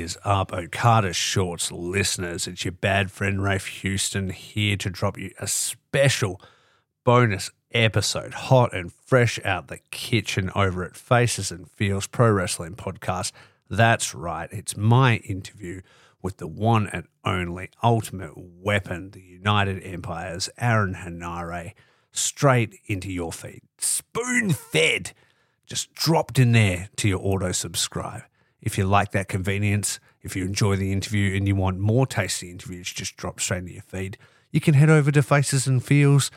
Is up, Okada Shorts listeners? It's your bad friend Rafe Houston here to drop you a special bonus episode, hot and fresh out the kitchen over at Faces and Feels Pro Wrestling Podcast. That's right, it's my interview with the one and only ultimate weapon, the United Empire's Aaron Henare, straight into your feed, spoon fed, just dropped in there to your auto subscribe. If you like that convenience, if you enjoy the interview and you want more tasty interviews, just drop straight into your feed. You can head over to Faces and Feels.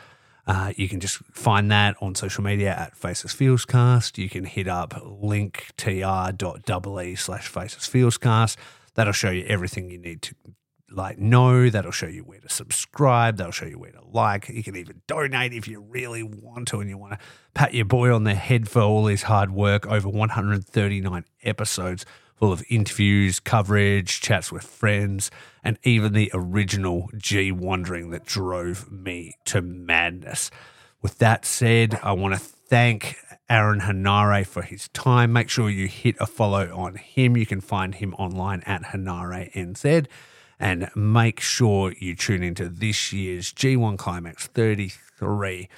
Uh, you can just find that on social media at Faces Feels Cast. You can hit up linktr.ee slash Faces Feels Cast. That'll show you everything you need to like know. That'll show you where to subscribe. That'll show you where to like. You can even donate if you really want to and you want to pat your boy on the head for all his hard work. Over 139 episodes full of interviews, coverage, chats with friends, and even the original G wandering that drove me to madness. With that said, I want to thank Aaron Henare for his time. Make sure you hit a follow on him. You can find him online at Henare NZ. And make sure you tune into this year's G1 Climax 33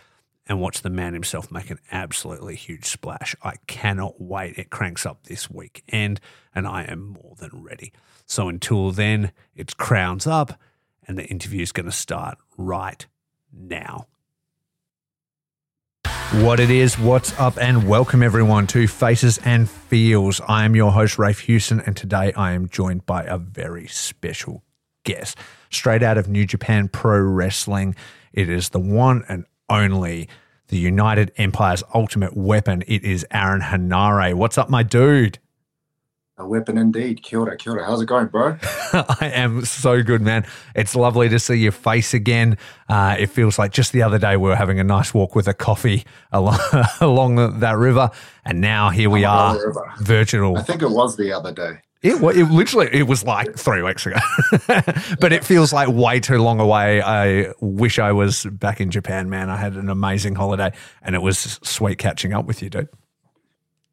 and watch the man himself make an absolutely huge splash. I cannot wait. It cranks up this weekend, and I am more than ready. So until then, it's crowns up, and the interview is going to start right now. What it is, what's up, and welcome everyone to Faces and Feels. I am your host, Rafe Houston, and today I am joined by a very special guest. Straight out of New Japan Pro Wrestling, it is the one and only the United Empire's ultimate weapon. It is Aaron Henare. What's up, my dude? A weapon indeed. Kia ora, kia ora. How's it going, bro? I am so good, man. It's lovely to see your face again. Uh, it feels like just the other day we were having a nice walk with a coffee along, along the, that river, and now here we are, virtual. I think it was the other day. It, it literally it was like three weeks ago, but it feels like way too long away. I wish I was back in Japan, man. I had an amazing holiday, and it was sweet catching up with you, dude.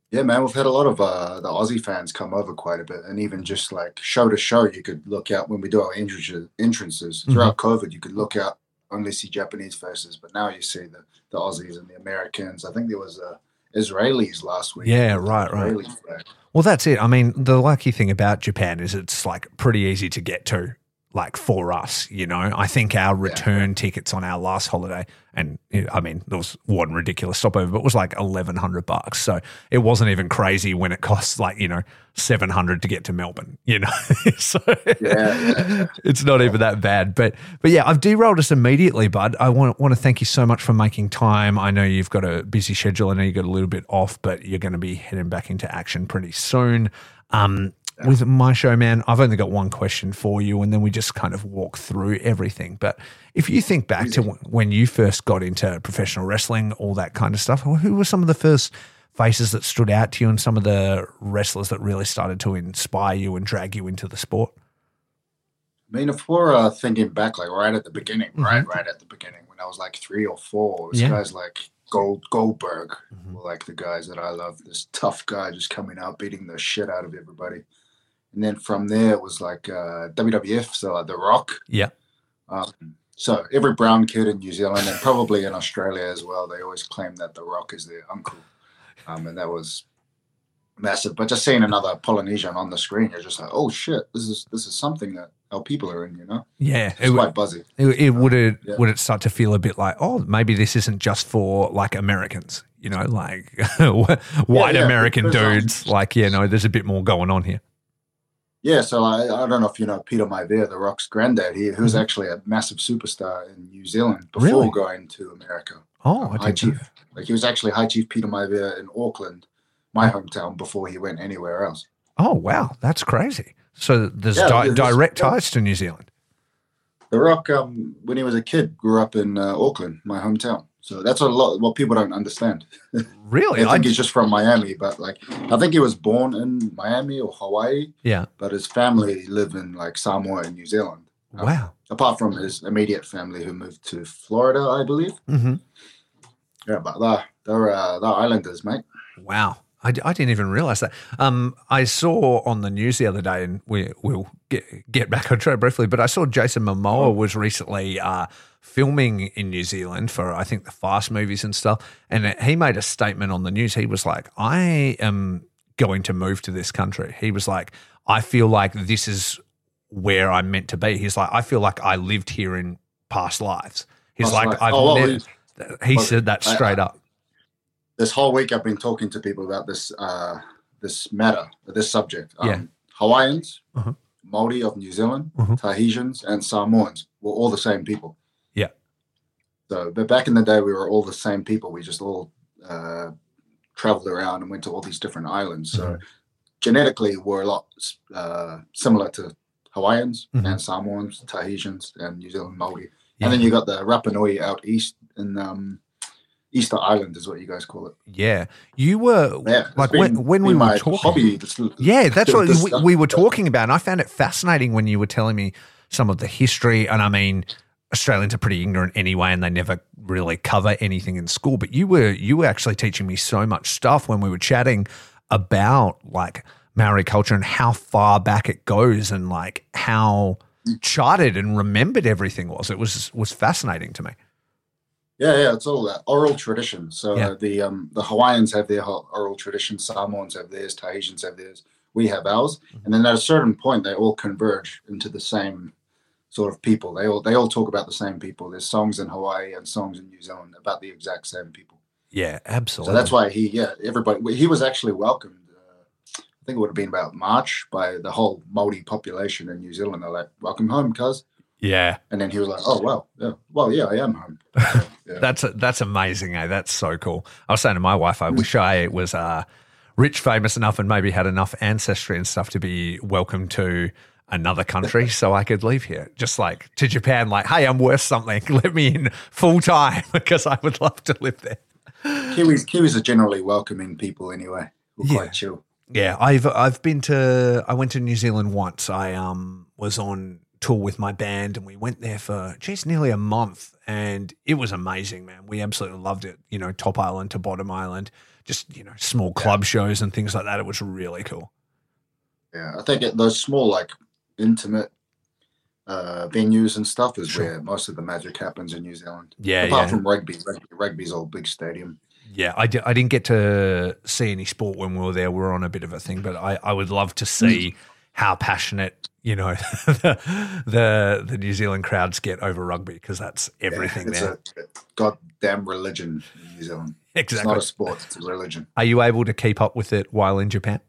Yeah, man, we've had a lot of uh, the Aussie fans come over quite a bit, and even just like show to show, you could look out when we do our entrances. entrances. Throughout mm-hmm. COVID, you could look out only see Japanese faces, but now you see the the Aussies and the Americans. I think there was uh, Israelis last week. Yeah, right, right. Flag. Well, that's it. I mean, the lucky thing about Japan is it's like pretty easy to get to like for us, you know. I think our return yeah. tickets on our last holiday, and I mean, there was one ridiculous stopover, but it was like eleven hundred bucks. So it wasn't even crazy when it costs like you know seven hundred to get to Melbourne. You know, so yeah, it's not even that bad. But but yeah, I've derailed us immediately, bud. I want want to thank you so much for making time. I know you've got a busy schedule. I know you got a little bit off, but you're going to be heading back into action pretty soon. Um, with my show, man, I've only got one question for you, and then we just kind of walk through everything. But if you think back to when you first got into professional wrestling, all that kind of stuff, who were some of the first faces that stood out to you, and some of the wrestlers that really started to inspire you and drag you into the sport? I mean, if we're uh, thinking back, like right at the beginning, mm-hmm. right, right at the beginning, when I was like three or four, it yeah. guys like Gold Goldberg, mm-hmm. like the guys that I love. This tough guy just coming out, beating the shit out of everybody and then from there it was like uh, WWF, so like The Rock. Yeah. Um, so every brown kid in New Zealand and probably in Australia as well, they always claim that The Rock is their uncle, um, and that was massive. But just seeing another Polynesian on the screen, you're just like, oh shit, this is this is something that our people are in. You know, Yeah, it's it, quite buzzy. it, it would it Yeah. would it start to feel a bit like oh maybe this isn't just for like Americans, you know, like white yeah, American because, um, dudes. Like you know, there's a bit more going on here. Yeah, so I, I don't know if you know Peter Maivia, the Rock's granddad. He, he was Mhm. actually a massive superstar in New Zealand before Really? going to America. Oh, I High. Chief. Like he was actually High Chief Peter Maivia in Auckland, my hometown, before he went anywhere else. Oh wow, that's crazy. So there's Yeah, di- direct ties to New Zealand. The Rock, um, when he was a kid, grew up in uh, Auckland, my hometown. So that's a lot what people don't understand. Really? I think he's just from Miami, but like I think he was born in Miami or Hawaii, yeah. but his family live in like Samoa and New Zealand. Um, Wow. Apart from his immediate family who moved to Florida, I believe. hmm Yeah, but they're they're, uh, they're islanders, mate. Wow. I, I, didn't even realize that. Um, I saw on the news the other day, and we, we'll get, get back on track briefly, but I saw Jason Momoa was recently uh, filming in New Zealand for, I think, the Fast movies and stuff. And he made a statement on the news. He was like, I am going to move to this country. He was like, I feel like this is where I'm meant to be. He's like, I feel like I lived here in past lives. He's Past like, life. I've Oh, well, never, he said that I- straight up. This whole week, I've been talking to people about this uh, this matter, this subject. Um, Yeah. Hawaiians, Uh-huh. Maori of New Zealand, Uh-huh. Tahitians, and Samoans were all the same people. So, but back in the day, we were all the same people. We just all uh, traveled around and went to all these different islands. So, Mm-hmm. genetically, we're a lot uh, similar to Hawaiians Mhm. and Samoans, Tahitians, and New Zealand Maori. Yeah. And then you got the Rapa Nui out east in um, Easter Island, is what you guys call it. Yeah, you were Yeah, like been- when when we were talking. hobby. this- Yeah, that's what we, we were talking about, and I found it fascinating when you were telling me some of the history. And I mean, Australians are pretty ignorant anyway, and they never really cover anything in school. But you were you were actually teaching me so much stuff when we were chatting about like Maori culture and how far back it goes, and like how charted and remembered everything was. It was was fascinating to me. Yeah, yeah, it's all that oral tradition. So Yeah. uh, the um, the Hawaiians have their oral tradition, Samoans have theirs, Tahitians have theirs, we have ours, Mm-hmm. and then at a certain point, they all converge into the same sort of people. They all they all talk about the same people. There's songs in Hawaii and songs in New Zealand about the exact same people. Yeah, absolutely. So that's why he, yeah, everybody. He was actually welcomed. Uh, I think it would have been about March by the whole Maori population in New Zealand. They're like, "Welcome home, cuz." yeah. And then he was like, "Oh well, yeah, well, yeah, I am home." Yeah. That's that's amazing, eh? That's so cool. I was saying to my wife, I wish I was uh, rich, famous enough, and maybe had enough ancestry and stuff to be welcome to another country, so I could leave here, just like to Japan. Like, hey, I'm worth something. Let me in full time because I would love to live there. Kiwis, Kiwis are generally welcoming people anyway. We're Yeah. quite chill. Yeah, I've I've been to I went to New Zealand once. I um was on tour with my band and we went there for geez nearly a month and it was amazing, man. We absolutely loved it. You know, top island to bottom island, just you know small club shows and things like that. It was really cool. Yeah, I think it, those small, like intimate uh, venues and stuff is Sure. where most of the magic happens in New Zealand. Yeah, Apart yeah, from rugby, rugby, rugby's all big stadium. yeah. I, didn't get to see any sport when we were there. We are on a bit of a thing, but I, I would love to see how passionate you know the, the the New Zealand crowds get over rugby because that's everything yeah, it's there. a goddamn religion in New Zealand. It's exactly. not a sport; it's a religion. Are you able to keep up with it while in Japan?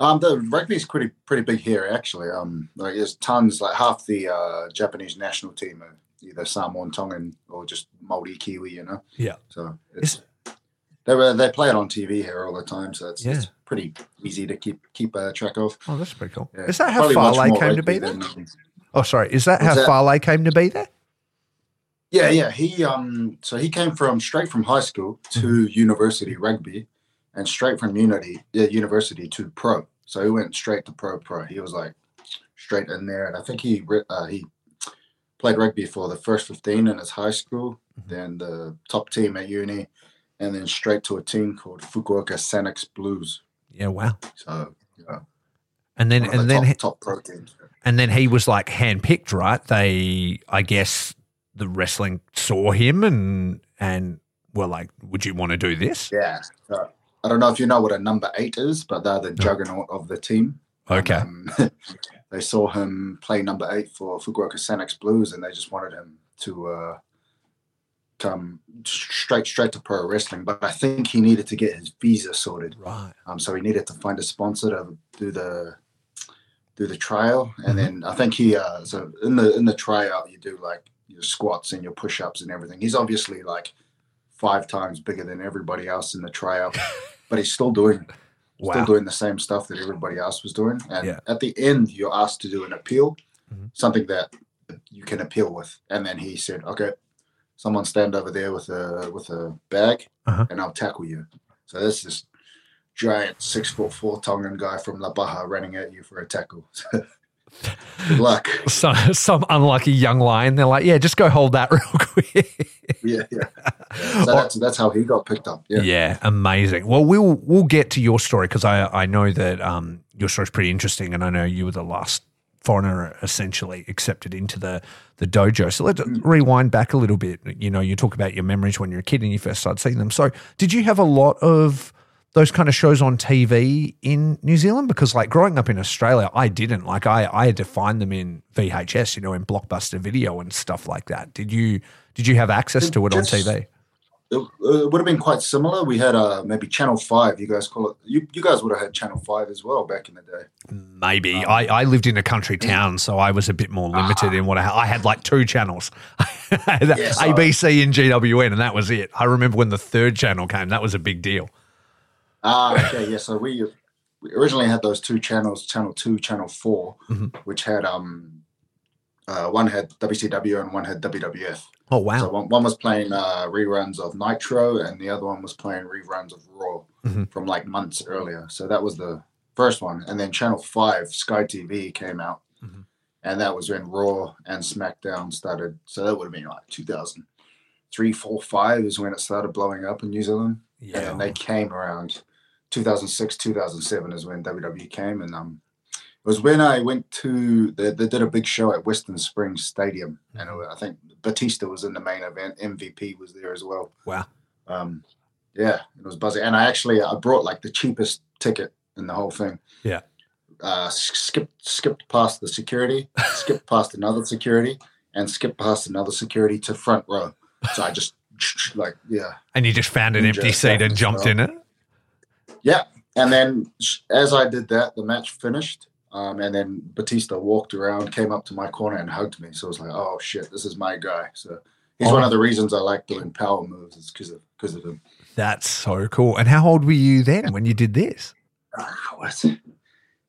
Um, the rugby's pretty pretty big here, actually. Um, like there's tons, like half the uh, Japanese national team are either Samoan, Tongan, or just Maori Kiwi. You know. Yeah. So it's they were they play it on TV here all the time, so it's, Yeah. it's pretty easy to keep keep uh, track of. Oh, that's pretty cool. Yeah. Is that how Fale came to be there? than, Oh, sorry. Is that how that? Fale came to be there? Yeah, yeah. He um so he came from straight from high school to Mm-hmm. university rugby and straight from unity yeah, university to pro. So he went straight to pro pro. He was like straight in there and I think he uh, he played rugby for the first 15 in his high school, Mhm. then the top team at uni and then straight to a team called Fukuoka Sanix Blues. Yeah, wow. So, yeah, And then and the then top, top pro teams. and then he was like handpicked, right? They, I guess, the wrestling saw him and and were like, "Would you want to do this?" Yeah. So, I don't know if you know what a number 8 is, but they're the juggernaut of the team. Okay. Um, they saw him play number eight for Fukuoka Sanix Blues, and they just wanted him to uh, come straight straight to pro wrestling. But I think he needed to get his visa sorted. Right. Um, so he needed to find a sponsor to do the do the trial, and Mm-hmm. then I think he uh, so in the in the tryout you do like your squats and your push ups and everything. He's obviously like five times bigger than everybody else in the tryout, but he's still doing Wow. still doing the same stuff that everybody else was doing. And Yeah. at the end, you're asked to do an appeal, Mhm. something that you can appeal with. And then he said, "Okay, someone stand over there with a with a bag, Uh-huh. and I'll tackle you." So this is giant six foot four Tongan guy from La Baja running at you for a tackle. Good luck. some, some unlucky young lion. They're like, yeah, just go hold that real quick. Yeah, yeah. yeah. So that's that's how he got picked up. Yeah. Yeah, amazing. Well, we'll we'll get to your story because I I know that um your story's pretty interesting, and I know you were the last foreigner essentially accepted into the the dojo. So let's rewind back a little bit. You know, you talk about your memories when you're a kid and you first started seeing them. So, did you have a lot of those kind of shows on TV in New Zealand? Because like growing up in Australia, I didn't. Like I I had to find them in VHS, you know, in Blockbuster Video and stuff like that. Did you did you have access to it on TV? It, it would have been quite similar. We had uh, maybe Channel Five. You guys call it. You, you guys would have had Channel Five as well back in the day. Maybe Um, I, I lived in a country town, so I was a bit more limited in what I had. I had like two channels, I had I- ABC and GWN, and that was it. I remember when the third channel came; that was a big deal. Ah, okay, yeah. So we, we originally had those two channels, Channel Two, Channel 4 Mhm. which had um, uh, one had WCW and one had WWF. Oh So wow! one, one was playing uh, reruns of Nitro, and the other one was playing reruns of Raw Mhm. from like months earlier. So that was the first one, and then Channel Five, Sky TV came out, Mhm. and that was when Raw and SmackDown started. So that would have been like 2003, 4, 5 is when it started blowing up in New Zealand Yeah, And they came around 2006 2007 is when wwe came and um it was when i went to they, they did a big show at western springs stadium and it, i think batista was in the main event mvp was there as well wow. um yeah it was buzzing and i actually i brought like the cheapest ticket in the whole thing Yeah. uh skipped skipped past the security skipped past another security and skipped past another security to front row so i just like yeah And you just found an empty seat and jumped in it. Yeah, and then as I did that, the match finished. Um, and then Batista walked around, came up to my corner, and hugged me. So I was like, "Oh shit, this is my guy." So he's one Oh. of the reasons I like doing power moves. Is because of because of him. That's so cool. And how old were you then when you did this? Uh, what? It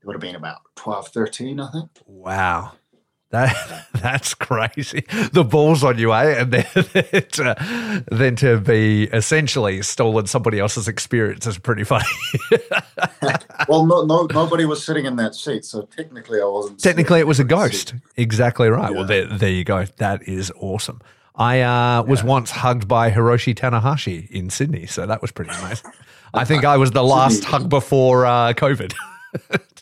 would have been about 12, 13, I think. Wow. That that's crazy. The balls on you, eh? And then to, then to be essentially stolen somebody else's experience is pretty funny. Well, no, no, nobody was sitting in that seat, so technically I wasn't. Technically, it was a ghost. seat. Exactly right. Well, there, there you go. That is awesome. I uh, was Yeah. once hugged by Hiroshi Tanahashi in Sydney, so that was pretty amazing. I think I was the last hug before uh, COVID.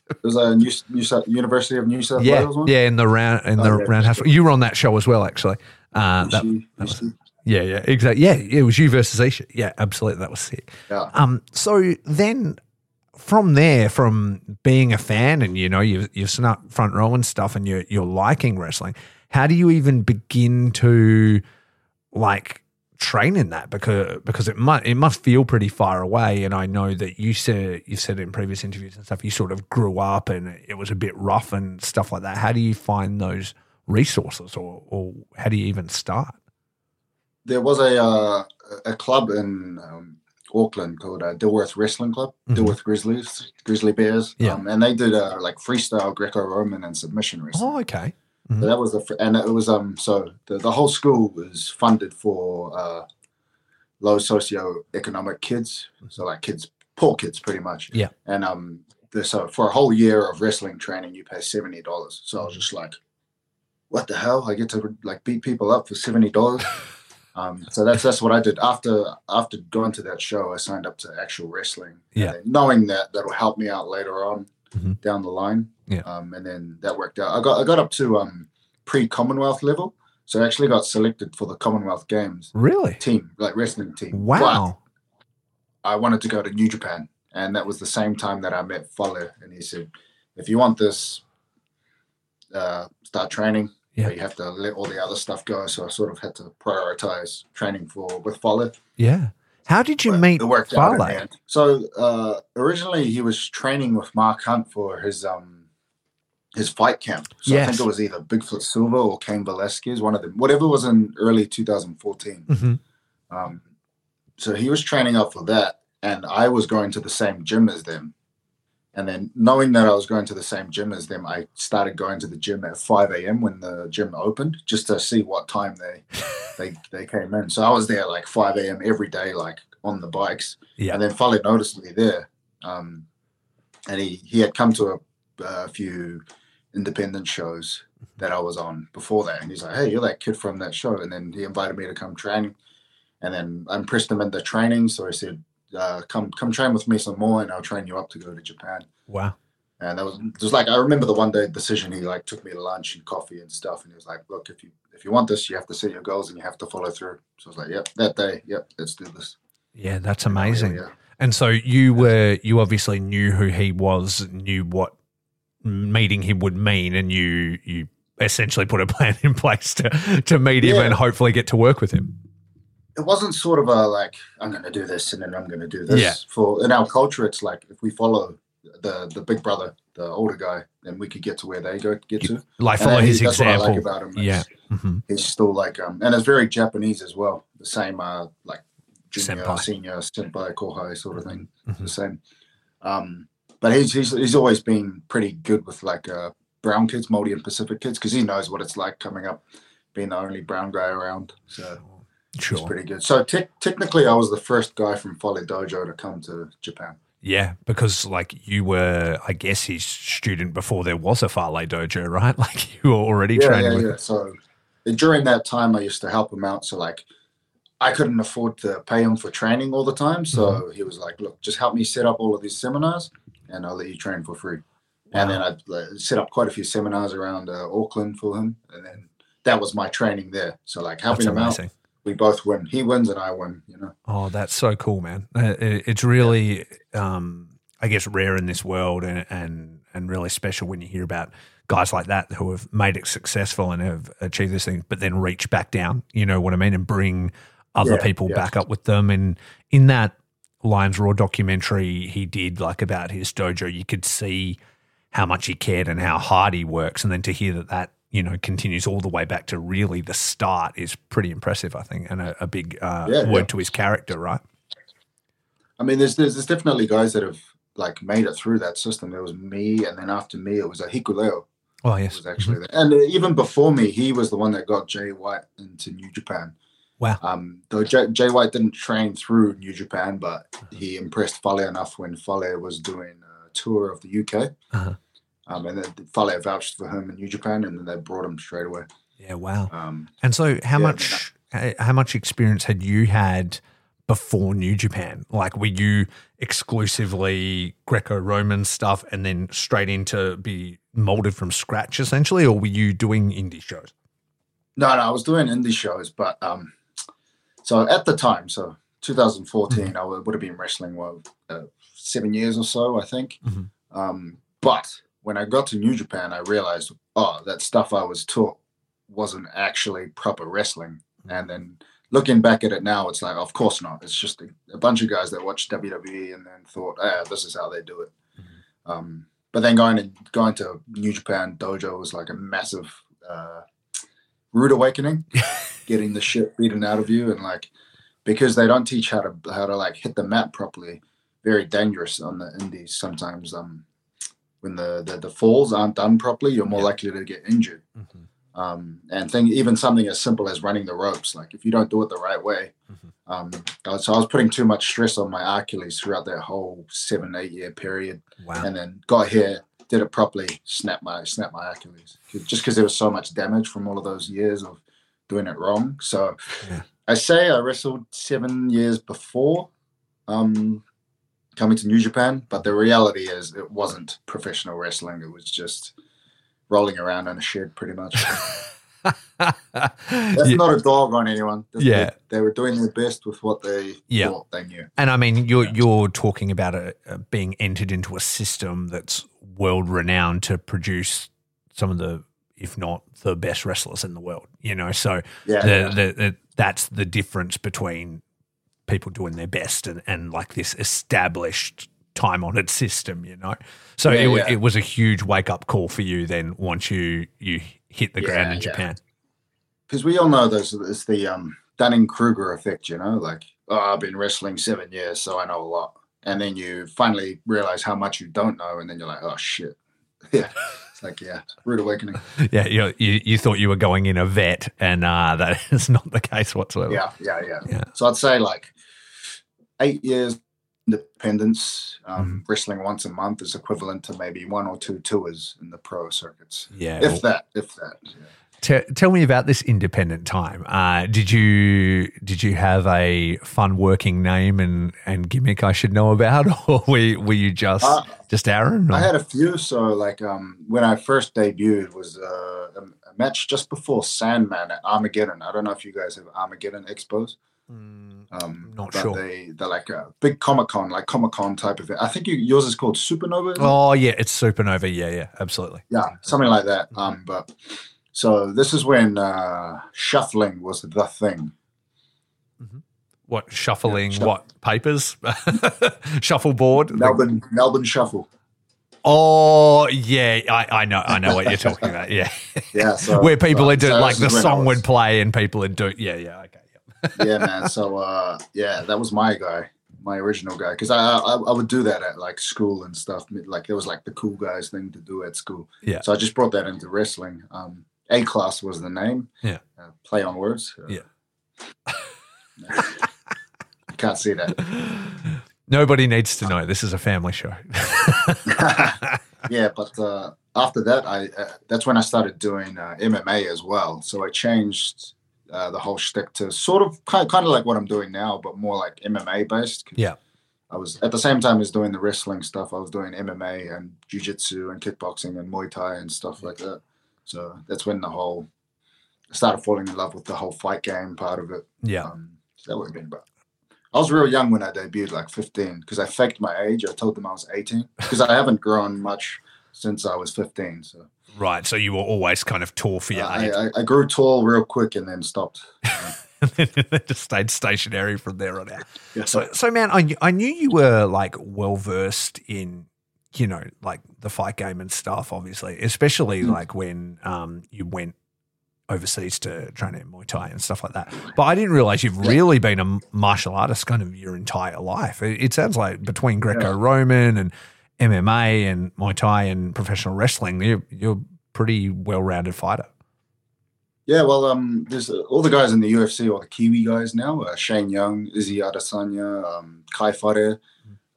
It was a New, New South, University of New South yeah, Wales one. yeah, in the round in the Oh, yeah, roundhouse. sure. You were on that show as well, actually. Uh, that, Ishi- Ishi. yeah, yeah, exactly. Yeah, it was you versus Ishii. Yeah, absolutely. That was sick. yeah. Um, so then from there, from being a fan and you know you've you've snuck front row and stuff, and you're you're liking wrestling, how do you even begin to like train in that? Because because it must it must feel pretty far away, and I know that you said you've said in previous interviews and stuff you sort of grew up and it was a bit rough and stuff like that. How do you find those resources, or or how do you even start? there was a uh, a club in um, Auckland called uh, Dilworth Wrestling Club, Mhm. Dilworth Grizzlies, Grizzly Bears. Yeah. Um, and they did uh, like freestyle Greco-Roman and submission wrestling. Oh, okay. So that was the fr- and it was um so the, the whole school was funded for uh, low socioeconomic kids, so like kids, poor kids, pretty much. Yeah. And um, the, so for a whole year of wrestling training, you pay seventy dollars. So I was just like, what the hell? I get to like beat people up for seventy dollars. Um, so that's that's what I did after after going to that show. I signed up to actual wrestling, Yeah. knowing that that'll help me out later on Mhm. down the line. Yeah. Um, and then that worked out. I got I got up to um, pre Commonwealth level, so I actually got selected for the Commonwealth Games Really? team, like wrestling team. Wow. But I wanted to go to New Japan, and that was the same time that I met Fale, and he said, if you want this, uh, start training. Yeah. You have to let all the other stuff go. So I sort of had to prioritize training for with Fale. Yeah. How did you meet it worked out in the end. So uh, originally he was training with Mark Hunt for his um his fight camp. So I think it was either Bigfoot Silva or Cain Velasquez, one of them. Whatever was in early 2014. hmm Um, so he was training up for that, and I was going to the same gym as them. And then knowing that I was going to the same gym as them, I started going to the gym at 5 a.m. when the gym opened, just to see what time they they they came in. So I was there like 5 a.m. every day, like on the bikes. Yeah. And then Fale noticed me there, um, and he he had come to a, a few independent shows that I was on before that, and he's like, "Hey, you're that kid from that show," and then he invited me to come train, and then I impressed him in the training, so I said, uh, "Come come train with me some more, and I'll train you up to go to Japan." Wow. And that was just like I remember the one day decision he like took me to lunch and coffee and stuff, and he was like, "Look, if you if you want this, you have to set your goals and you have to follow through." So I was like, "Yep, that day, yep, let's do this." Yeah, that's And now here amazing. we are. And so you were you obviously knew who he was, knew what meeting him would mean, and you you essentially put a plan in place to to meet him Yeah. and hopefully get to work with him. It wasn't sort of a like I'm going to do this and then I'm going to do this. Yeah. For in our culture, it's like if we follow the the big brother, the older guy, then we could get to where they go get to. Like follow his that's What I example. like about him. Yeah. hmm he's still like um, and it's very Japanese as well. The same uh like junior, Senpai. senior, senpai, kohai sort of thing. Mhm. The same. Um, but he's he's he's always been pretty good with like uh brown kids, Māori and Pacific kids, because he knows what it's like coming up, being the only brown guy around. So. It's Sure. pretty good. So te- technically, I was the first guy from Fale Dojo to come to Japan. Yeah, because like you were, I guess, his student before there was a Fale dojo, right? Like you were already Yeah, training yeah, with. yeah. So during that time, I used to help him out. So like, I couldn't afford to pay him for training all the time. So Mm-hmm. he was like, "Look, just help me set up all of these seminars, and I'll let you train for free." Wow. And then I like, set up quite a few seminars around uh, Auckland for him, and then that was my training there. So like helping That's him amazing. out, we both win. He wins and I win. You know. Oh, that's so cool, man. Uh, It's really, um, I guess, rare in this world and, and, and really special when you hear about guys like that who have made it successful and have achieved this thing, but then reach back down, you know what I mean? And bring other Yeah, people yeah. back up with them. And in that Lions Raw documentary he did, like about his dojo, you could see how much he cared and how hard he works. And then to hear that that, you know, continues all the way back to really the start is pretty impressive, I think, and a, a big uh, Yeah, word yeah. to his character, right? I mean, there's, there's there's definitely guys that have like made it through that system. There was me, and then after me, it was a Hikuleo. Oh, was yes. actually there. And uh, even before me, he was the one that got Jay White into New Japan. Wow. Um, though Jay, Jay White didn't train through New Japan, but he impressed Fale enough when Fale was doing a tour of the UK. Uh-huh. Um, and then Fale vouched for him in New Japan, and then they brought him straight away. Yeah, wow. Um, And so, how Yeah, much h- how much experience had you had before New Japan? Like, were you exclusively Greco-Roman stuff, and then straight into be molded from scratch, essentially, or were you doing indie shows? no, no, I was doing indie shows, but um, so at the time, so 2014, I would would have been wrestling well uh, seven years or so, I think. Mhm. Um, but when I got to New Japan, I realized, oh, that stuff I was taught wasn't actually proper wrestling. And then looking back at it now, it's like, of course not. It's just a, a bunch of guys that watched WWE and then thought, ah, this is how they do it. Um, but then going to going to New Japan dojo was like a massive uh, rude awakening, getting the shit beaten out of you, and like because they don't teach how to how to like hit the mat properly, very dangerous on the indies sometimes. Um, when the, the the falls aren't done properly, you're more Yeah. likely to get injured. Um, and thing even something as simple as running the ropes, like if you don't do it the right way. Mhm. Um, I was- so I was putting too much stress on my Achilles throughout that whole seven eight year period Wow. and then got here, did it properly, snapped my snapped my Achilles, just because there was so much damage from all of those years of doing it wrong. So Yeah. I say I wrestled seven years before um, coming to New Japan, but the reality is it wasn't professional wrestling. It was just rolling around in a shed, pretty much. That's Yeah. not a dog on anyone. Yeah. They, they were doing their best with what they Yeah. thought they knew. And I mean, you're you're talking about a, a being entered into a system that's world renowned to produce some of the, if not the best wrestlers in the world. You know, so Yeah. the, yeah. the, the, that's the difference between people doing their best and, and like this established time honored system. You know, so Yeah, it, yeah. it was a huge wake up call for you. Then once you you hit the ground in yeah. Japan. because we all know there's it's the um, Dunning Kruger effect, you know, like oh, I've been wrestling seven years, so I know a lot, and then you finally realize how much you don't know, and then you're like, oh shit, yeah, it's like yeah, rude awakening, Yeah, you, you you thought you were going in a vet, and uh, that is not the case whatsoever. yeah, yeah, yeah, Yeah. So I'd say like eight years independence, um, Mm-hmm. wrestling once a month is equivalent to maybe one or two tours in the pro circuits, yeah. if that, if that. Yeah. Te- tell me about this independent time. Uh, did you did you have a fun working name and, and gimmick I should know about, or were, were you just Uh, just Aaron? or- I had a few. So, like, um, when I first debuted, was uh, a match just before Sandman at Armageddon. I don't know if you guys have Armageddon expos. Mm, Um, Not sure. They they're like a big Comic Con, like Comic Con type of. It. I think you, yours is called Supernova. oh yeah, it's Supernova. Yeah, yeah, absolutely. Yeah, something like that. Mm-hmm. Um, but so this is when uh, shuffling was the thing. What shuffling? Yeah, shuff- what papers? Shuffleboard. Melbourne Melbourne Shuffle. Oh yeah, I, I know I know what you're talking about. Yeah, Yeah, so where people so- are doing so like the is when I song was- would play and people would do. Yeah, yeah, okay. Yeah. man. So uh, yeah, that was my guy, my original guy, because I, I I would do that at like school and stuff. Like it was like the cool guys thing to do at school. Yeah. So I just brought that into wrestling. Um, A class was the name. Yeah. Uh, play on words. Uh, Yeah. you can't see that. Nobody needs to know. This is a family show. yeah, but uh, after that, I uh, that's when I started doing uh, MMA as well. So I changed uh, the whole shtick to sort of kind, kind of like what I'm doing now, but more like MMA based. Yeah. I was at the same time as doing the wrestling stuff. I was doing MMA and jiu-jitsu and kickboxing and Muay Thai and stuff like that. So that's when the whole I started falling in love with the whole fight game part of it. yeah. Um, so that would have been about. I was real young when I debuted, like 15, because I faked my age. I told them I was 18 because I haven't grown much since I was 15. So Right. So you were always kind of tall for your I, age. I, I grew tall real quick and then stopped. just stayed stationary from there on out. Yeah. So, so man, I, knew- I knew you were like well versed in, you know, like the fight game and stuff, obviously, especially Mm. like when um, you went overseas to train in Muay Thai and stuff like that. But I didn't realize you've really been a martial artist kind of your entire life. It, it sounds like between Greco Roman and MMA and Muay Thai and professional wrestling, you're, you're a pretty well rounded fighter. Yeah, well, um, there's uh, all the guys in the UFC, all the Kiwi guys now, uh, Shane Young, Izzy Adesanya, um, Kai Fare,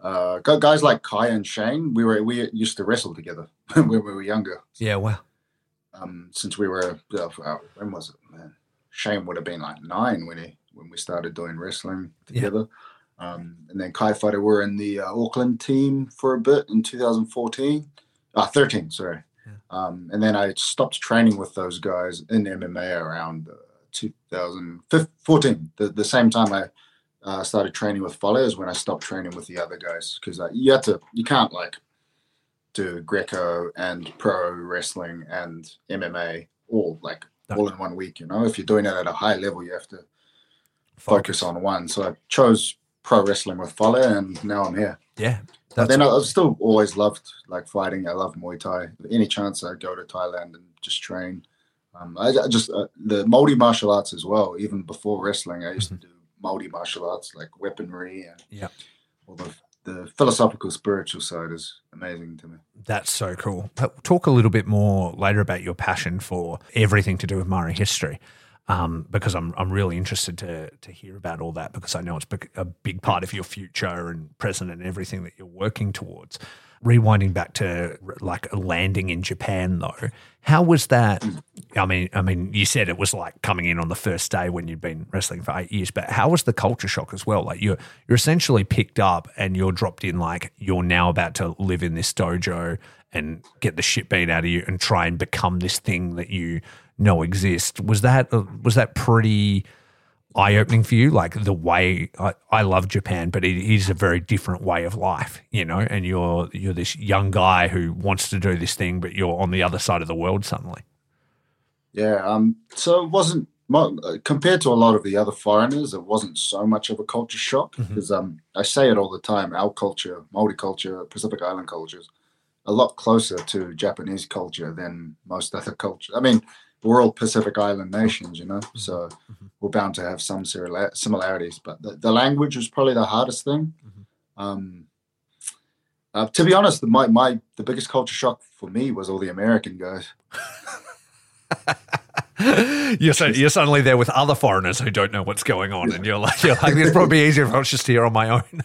uh, guys like Kai and Shane. We were we used to wrestle together when we were younger. Yeah, well. Um, since we were uh, uh, when was it? Man, Shane would have been like nine when he when we started doing wrestling together. Um, and then Kai Fighter were in the uh, Auckland team for a bit in 2014, uh, 13, sorry. Yeah. Um, and then I stopped training with those guys in MMA around uh, 2014. The, the same time I uh, started training with Fale is when I stopped training with the other guys because uh, you have to, you can't like do Greco and pro wrestling and MMA all like No. all in one week. You know, if you're doing it at a high level, you have to focus on one. So I chose pro wrestling with Fale, and now I'm here. Yeah. But then I- I've still always loved like fighting. I love Muay Thai. Any chance I go to Thailand and just train. Um, I, I just uh, the multi martial arts as well. Even before wrestling, I used to do multi martial arts like weaponry and Yeah. all the the philosophical spiritual side is amazing to me. That's so cool. Talk a little bit more later about your passion for everything to do with Maori history, um, because I'm I'm really interested to to hear about all that because I know it's a big part of your future and present and everything that you're working towards. Rewinding back to like landing in Japan though, how was that? I mean, I mean, you said it was like coming in on the first day when you'd been wrestling for eight years, but how was the culture shock as well? Like you're you're essentially picked up and you're dropped in like you're now about to live in this dojo and get the shit beat out of you and try and become this thing that you know exist. Was that uh, was that pretty eye opening for you? Like the way I, I love Japan, but it is a very different way of life, you know. And you're you're this young guy who wants to do this thing, but you're on the other side of the world suddenly. Yeah. Um. So it wasn't compared to a lot of the other foreigners, it wasn't so much of a culture shock because mm-hmm. um, I say it all the time. Our culture, Maori culture, Pacific Island cultures, a lot closer to Japanese culture than most other cultures. I mean, we're all Pacific Island nations, you know, mm-hmm. so mm-hmm. we're bound to have some similarities. But the, the language was probably the hardest thing. Mm-hmm. Um, uh, to be honest, my, my the biggest culture shock for me was all the American guys. you're, so, you're suddenly there with other foreigners who don't know what's going on, and you're like, you're like, it's probably easier if I was just here on my own.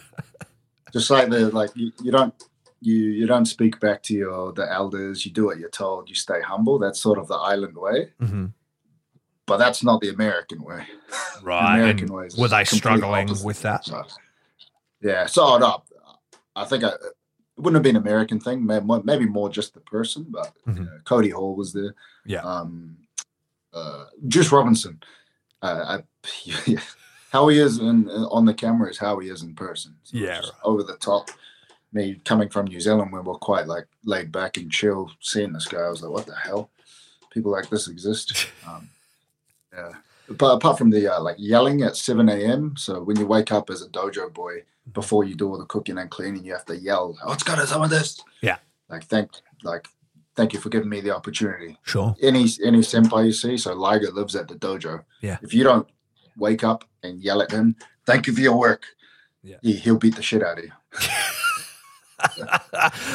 just like the like, you, you don't you you don't speak back to your the elders. You do what you're told. You stay humble. That's sort of the island way. Mm-hmm. But that's not the American way. Right. American way. Were they struggling opposite. with that? So, yeah. So no, I think I, it wouldn't have been an American thing. Maybe more just the person. But mm-hmm. Cody Hall was there. Yeah. Um, uh, Juice Robinson. Uh, I, how he is in, on the camera is how he is in person. So yeah, right. over the top. Me coming from New Zealand, where we're quite like laid back and chill, seeing this guy, I was like, "What the hell? People like this exist." Um, yeah, but apart from the uh, like yelling at seven a.m., so when you wake up as a dojo boy, before you do all the cooking and cleaning, you have to yell, "Oh, it's got some of this." Yeah, like thank like thank you for giving me the opportunity. Sure. Any any senpai you see, so Liger lives at the dojo. Yeah. If you don't wake up and yell at him, thank you for your work. Yeah. He, he'll beat the shit out of you.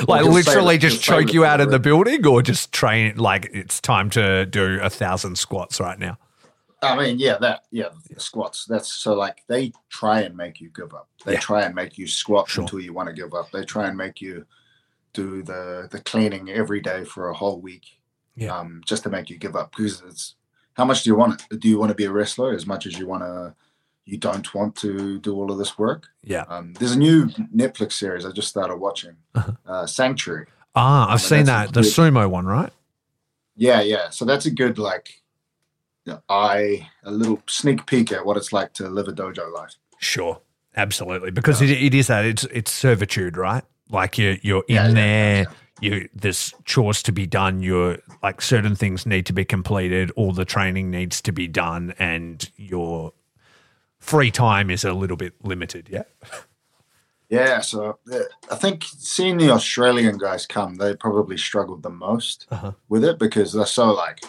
like literally just choke you out in the building or just train like it's time to do a thousand squats right now i mean yeah that yeah the squats that's so like they try and make you give up they yeah. try and make you squat sure. until you want to give up they try and make you do the the cleaning every day for a whole week, yeah. um, just to make you give up. Because it's how much do you want it? Do you want to be a wrestler as much as you want to? You don't want to do all of this work. Yeah. Um, there's a new Netflix series I just started watching, uh-huh. uh, Sanctuary. Ah, I've um, seen that, the sumo one, right? Yeah, yeah. So that's a good like, eye, a little sneak peek at what it's like to live a dojo life. Sure, absolutely, because it, it is that it's it's servitude, right? Like you're you're in yeah, there. Yeah, you there's chores to be done. You're like certain things need to be completed. All the training needs to be done, and your free time is a little bit limited. Yeah. Yeah, so I think seeing the Australian guys come, they probably struggled the most uh-huh. with it because they're so like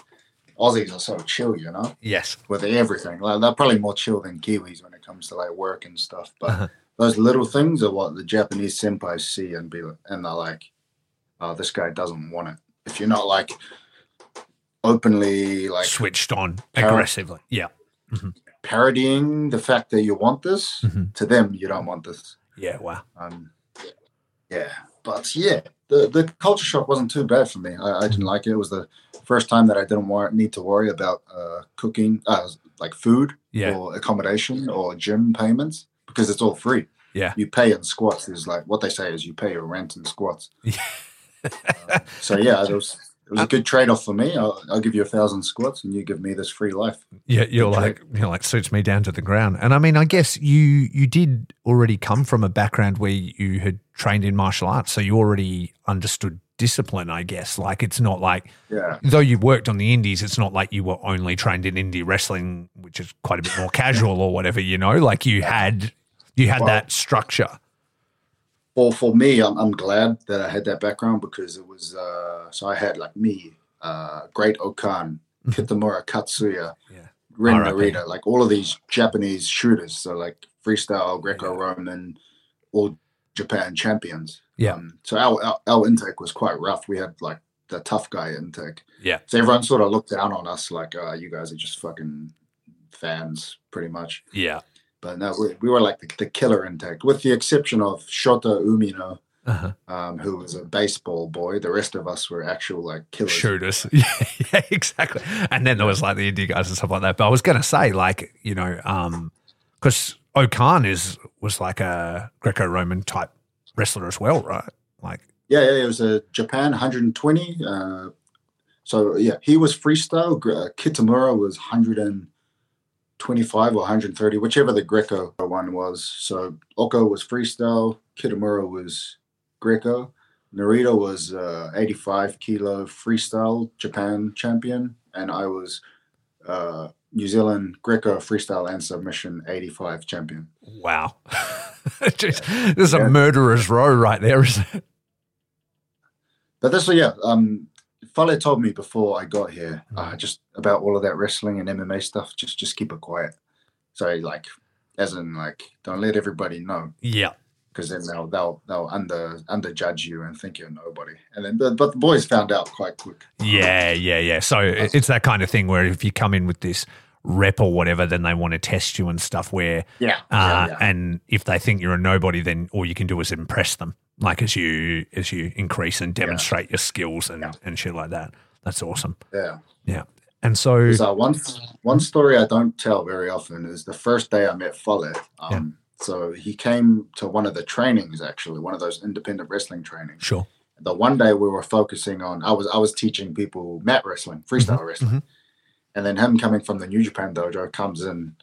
Aussies are so chill, you know. Yes, with everything, like they're probably more chill than Kiwis when it comes to like work and stuff. But uh-huh those little things are what the Japanese senpais see and be and they're like, oh, this guy doesn't want it. If you're not like openly like switched on aggressively, yeah, mm-hmm. Parodying the fact that you want this mm-hmm. to them, you don't want this. Yeah, wow. Um, yeah, but yeah, the the culture shock wasn't too bad for me. I, I didn't like it. It was the first time that I didn't want, need to worry about uh, cooking, uh, like food yeah. or accommodation or gym payments because it's all free. Yeah. You pay in squats. Is like what they say is you pay your rent in squats. uh, so yeah, it was it was a uh, good trade off for me. I'll, I'll, give you a thousand squats and you give me this free life. Yeah, you're good like you're like suits me down to the ground. And I mean, I guess you you did already come from a background where you had trained in martial arts, so you already understood discipline, I guess. Like it's not like yeah. though you worked on the indies, it's not like you were only trained in indie wrestling, which is quite a bit more casual or whatever, you know. Like you had you had well, that structure. Well, for me, I'm, I'm glad that I had that background because it was uh, so I had like me, uh, Great-O-Khan, mm-hmm. Kitamura Katsuya, yeah. Ren Narita, like all of these Japanese shooters. So like freestyle, Greco-Roman, all Japan champions. Yeah. Um, so our, our, our intake was quite rough. We had like the tough guy intake. Yeah. So everyone sort of looked down on us like, uh, you guys are just fucking fans, pretty much. Yeah. But no, we, we were like the, the, killer intake, with the exception of Shota Umino, uh-huh. um, who was a baseball boy. The rest of us were actual like killers. Shooters. Yeah, yeah, exactly. And then there was like the indie guys and stuff like that. But I was going to say, like, you know, because um, O-Khan is was like a Greco-Roman type wrestler as well, right? Like, yeah, yeah, it was a Japan 120. Uh, So yeah, he was freestyle. Uh, Kitamura was 125 or 130, whichever the Greco one was. So Oko was freestyle. Kitamura was Greco. Narita was uh, 85 kilo freestyle Japan champion, and I was uh, New Zealand Greco freestyle and submission 85 champion. Wow. this is yeah. a murderer's row right there, isn't it? But this, yeah, um, Fale told me before I got here, mm. uh, just about all of that wrestling and MMA stuff. Just, just keep it quiet. So, like, as in, like, don't let everybody know. Yeah because then they'll they'll they'll under underjudge you and think you're nobody. And then but, but the boys found out quite quick. Yeah, yeah, yeah. So it's that kind of thing where if you come in with this rep or whatever, then they want to test you and stuff. Where yeah, uh, yeah, yeah. and if they think you're a nobody, then all you can do is impress them. Like as you as you increase and demonstrate yeah. your skills and and shit like that. That's awesome. Yeah, yeah. And so, uh, one one story I don't tell very often is the first day I met Fale. Um, so he came to one of the trainings, actually, one of those independent wrestling trainings. Sure. The one day we were focusing on, I was I was teaching people mat wrestling, freestyle mm-hmm. wrestling, mm-hmm. and then him coming from the New Japan dojo comes in,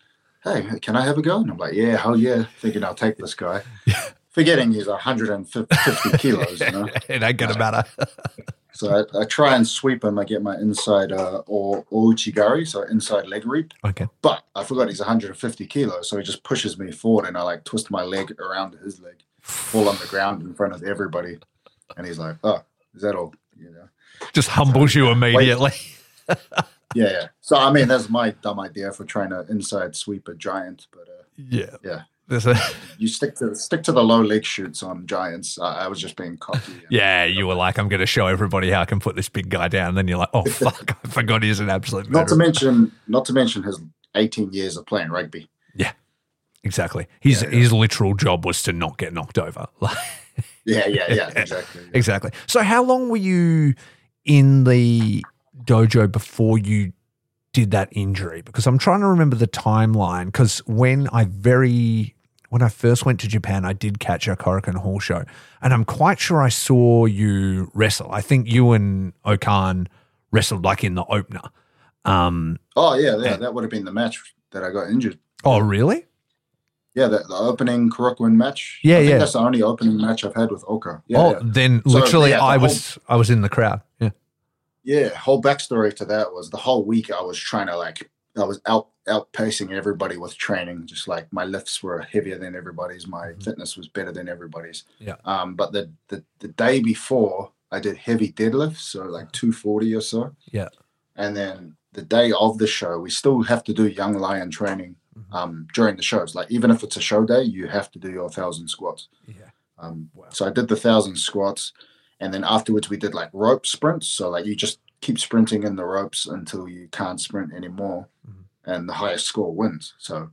hey, can I have a go? And I'm like, yeah, hell yeah, thinking I'll take this guy, forgetting he's 150 kilos. You know? it ain't gonna matter. So I, I, try and sweep him. I get my inside uh, or, or uchigari, so inside leg reap. Okay. But I forgot he's 150 kilos, so he just pushes me forward, and I like twist my leg around his leg, fall on the ground in front of everybody, and he's like, "Oh, is that all?" You know. Just humbles you immediately. yeah, yeah. So I mean, that's my dumb idea for trying to inside sweep a giant, but uh, yeah, yeah. A- you stick to stick to the low leg shoots on giants. I, I was just being cocky. Yeah, you were like, I'm going to show everybody how I can put this big guy down. And then you're like, oh fuck, I forgot he's an absolute. Not to mention, not to mention his 18 years of playing rugby. Yeah, exactly. His yeah, yeah. his literal job was to not get knocked over. yeah, yeah, yeah, exactly. Yeah. Exactly. So, how long were you in the dojo before you did that injury? Because I'm trying to remember the timeline. Because when I very when I first went to Japan, I did catch a Korakuen Hall show, and I'm quite sure I saw you wrestle. I think you and O-Khan wrestled like in the opener. Um, oh yeah, yeah, and, that would have been the match that I got injured. Oh really? Yeah, the, the opening Korakuen match. Yeah, yeah. That's the only opening match I've had with Oka. Yeah, oh, yeah. then literally, so, yeah, I was I was in the crowd. Yeah. Yeah, whole backstory to that was the whole week I was trying to like I was out outpacing everybody with training. Just like my lifts were heavier than everybody's, my mm-hmm. fitness was better than everybody's. Yeah. Um, but the, the the day before, I did heavy deadlifts, so like two forty or so. Yeah. And then the day of the show, we still have to do young lion training mm-hmm. um, during the shows. Like even if it's a show day, you have to do your thousand squats. Yeah. Um, wow. So I did the thousand squats, and then afterwards we did like rope sprints. So like you just keep sprinting in the ropes until you can't sprint anymore, mm-hmm. and the highest score wins. So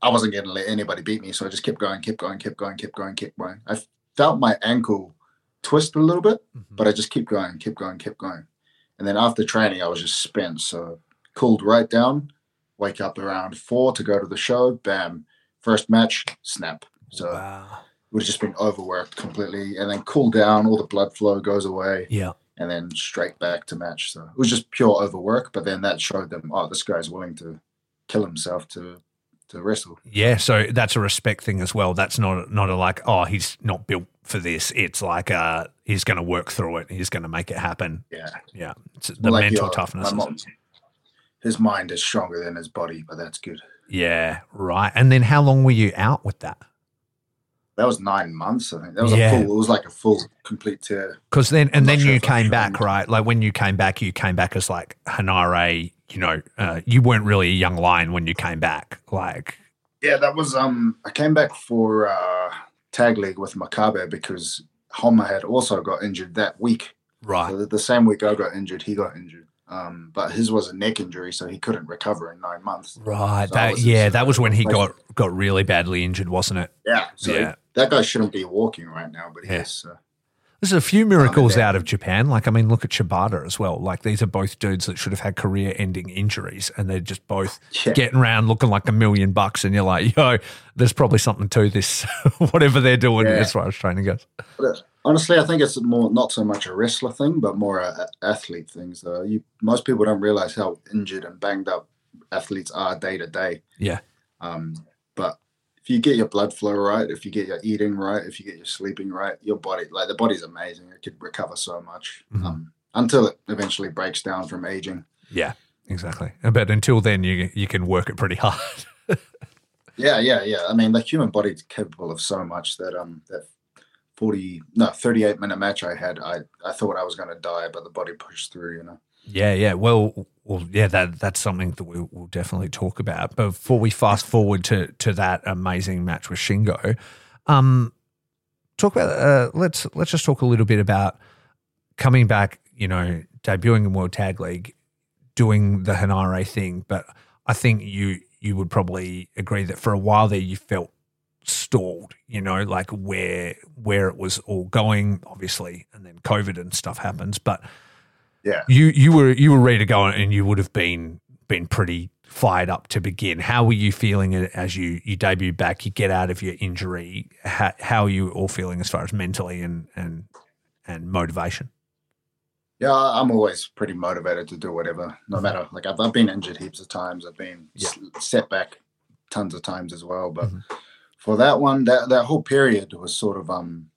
I wasn't going to let anybody beat me, so I just kept going, kept going, kept going, kept going, kept going. I felt my ankle twist a little bit, mm-hmm. but I just kept going, kept going, kept going. And then after training, I was just spent. So cooled right down, wake up around four to go to the show. Bam, first match, snap. So wow. have just been overworked completely, and then cool down. All the blood flow goes away. Yeah and then straight back to match. So it was just pure overwork, but then that showed them, oh, this guy's willing to kill himself to to wrestle. Yeah, so that's a respect thing as well. That's not not a like, oh, he's not built for this. It's like uh he's going to work through it. He's going to make it happen. Yeah, yeah. It's the like mental toughness. Mom, his mind is stronger than his body, but that's good. Yeah, right. And then how long were you out with that? That was nine months. I think that was yeah. a full. It was like a full complete tear. Because then, and then sure you came back, right? Like when you came back, you came back as like Henare. You know, uh, you weren't really a young lion when you came back. Like, yeah, that was. Um, I came back for uh, tag league with Makabe because Honma had also got injured that week. Right. So the, the same week I got injured, he got injured. Um, but his was a neck injury, so he couldn't recover in nine months. Right. So that, yeah, that was when he got got really badly injured, wasn't it? Yeah. So yeah that guy shouldn't be walking right now, but yeah. he's. Uh, there's a few miracles out of Japan. Like, I mean, look at Shibata as well. Like, these are both dudes that should have had career ending injuries, and they're just both yeah. getting around looking like a million bucks. And you're like, yo, there's probably something to this, whatever they're doing yeah. as far as training goes. honestly, I think it's more not so much a wrestler thing, but more a, a athlete thing. So you, most people don't realize how injured and banged up athletes are day to day. Yeah. Um, but if you get your blood flow right, if you get your eating right, if you get your sleeping right, your body, like the body's amazing. It could recover so much Mhm. um, until it eventually breaks down from aging. Yeah, exactly. But until then, you you can work it pretty hard. Yeah, yeah, yeah. I mean, the human body's capable of so much that um that forty no thirty eight minute match I had, I I thought I was going to die, but the body pushed through. You know. Yeah, yeah. Well, well, yeah. That that's something that we will definitely talk about. But before we fast forward to to that amazing match with Shingo, um, talk about uh, let's let's just talk a little bit about coming back. You know, debuting in World Tag League, doing the Henare thing. But I think you you would probably agree that for a while there you felt stalled. You know, like where where it was all going, obviously, and then COVID and stuff happens, but Yeah. you you were you were ready to go and you would have been been pretty fired up to begin. How were you feeling as you you debut back? You get out of your injury. How, how are you all feeling as far as mentally and and and motivation? Yeah, I'm always pretty motivated to do whatever, no matter. Like I've, I've been injured heaps of times. I've been Yeah. set back tons of times as well. But Mhm. for that one, that that whole period was sort of um.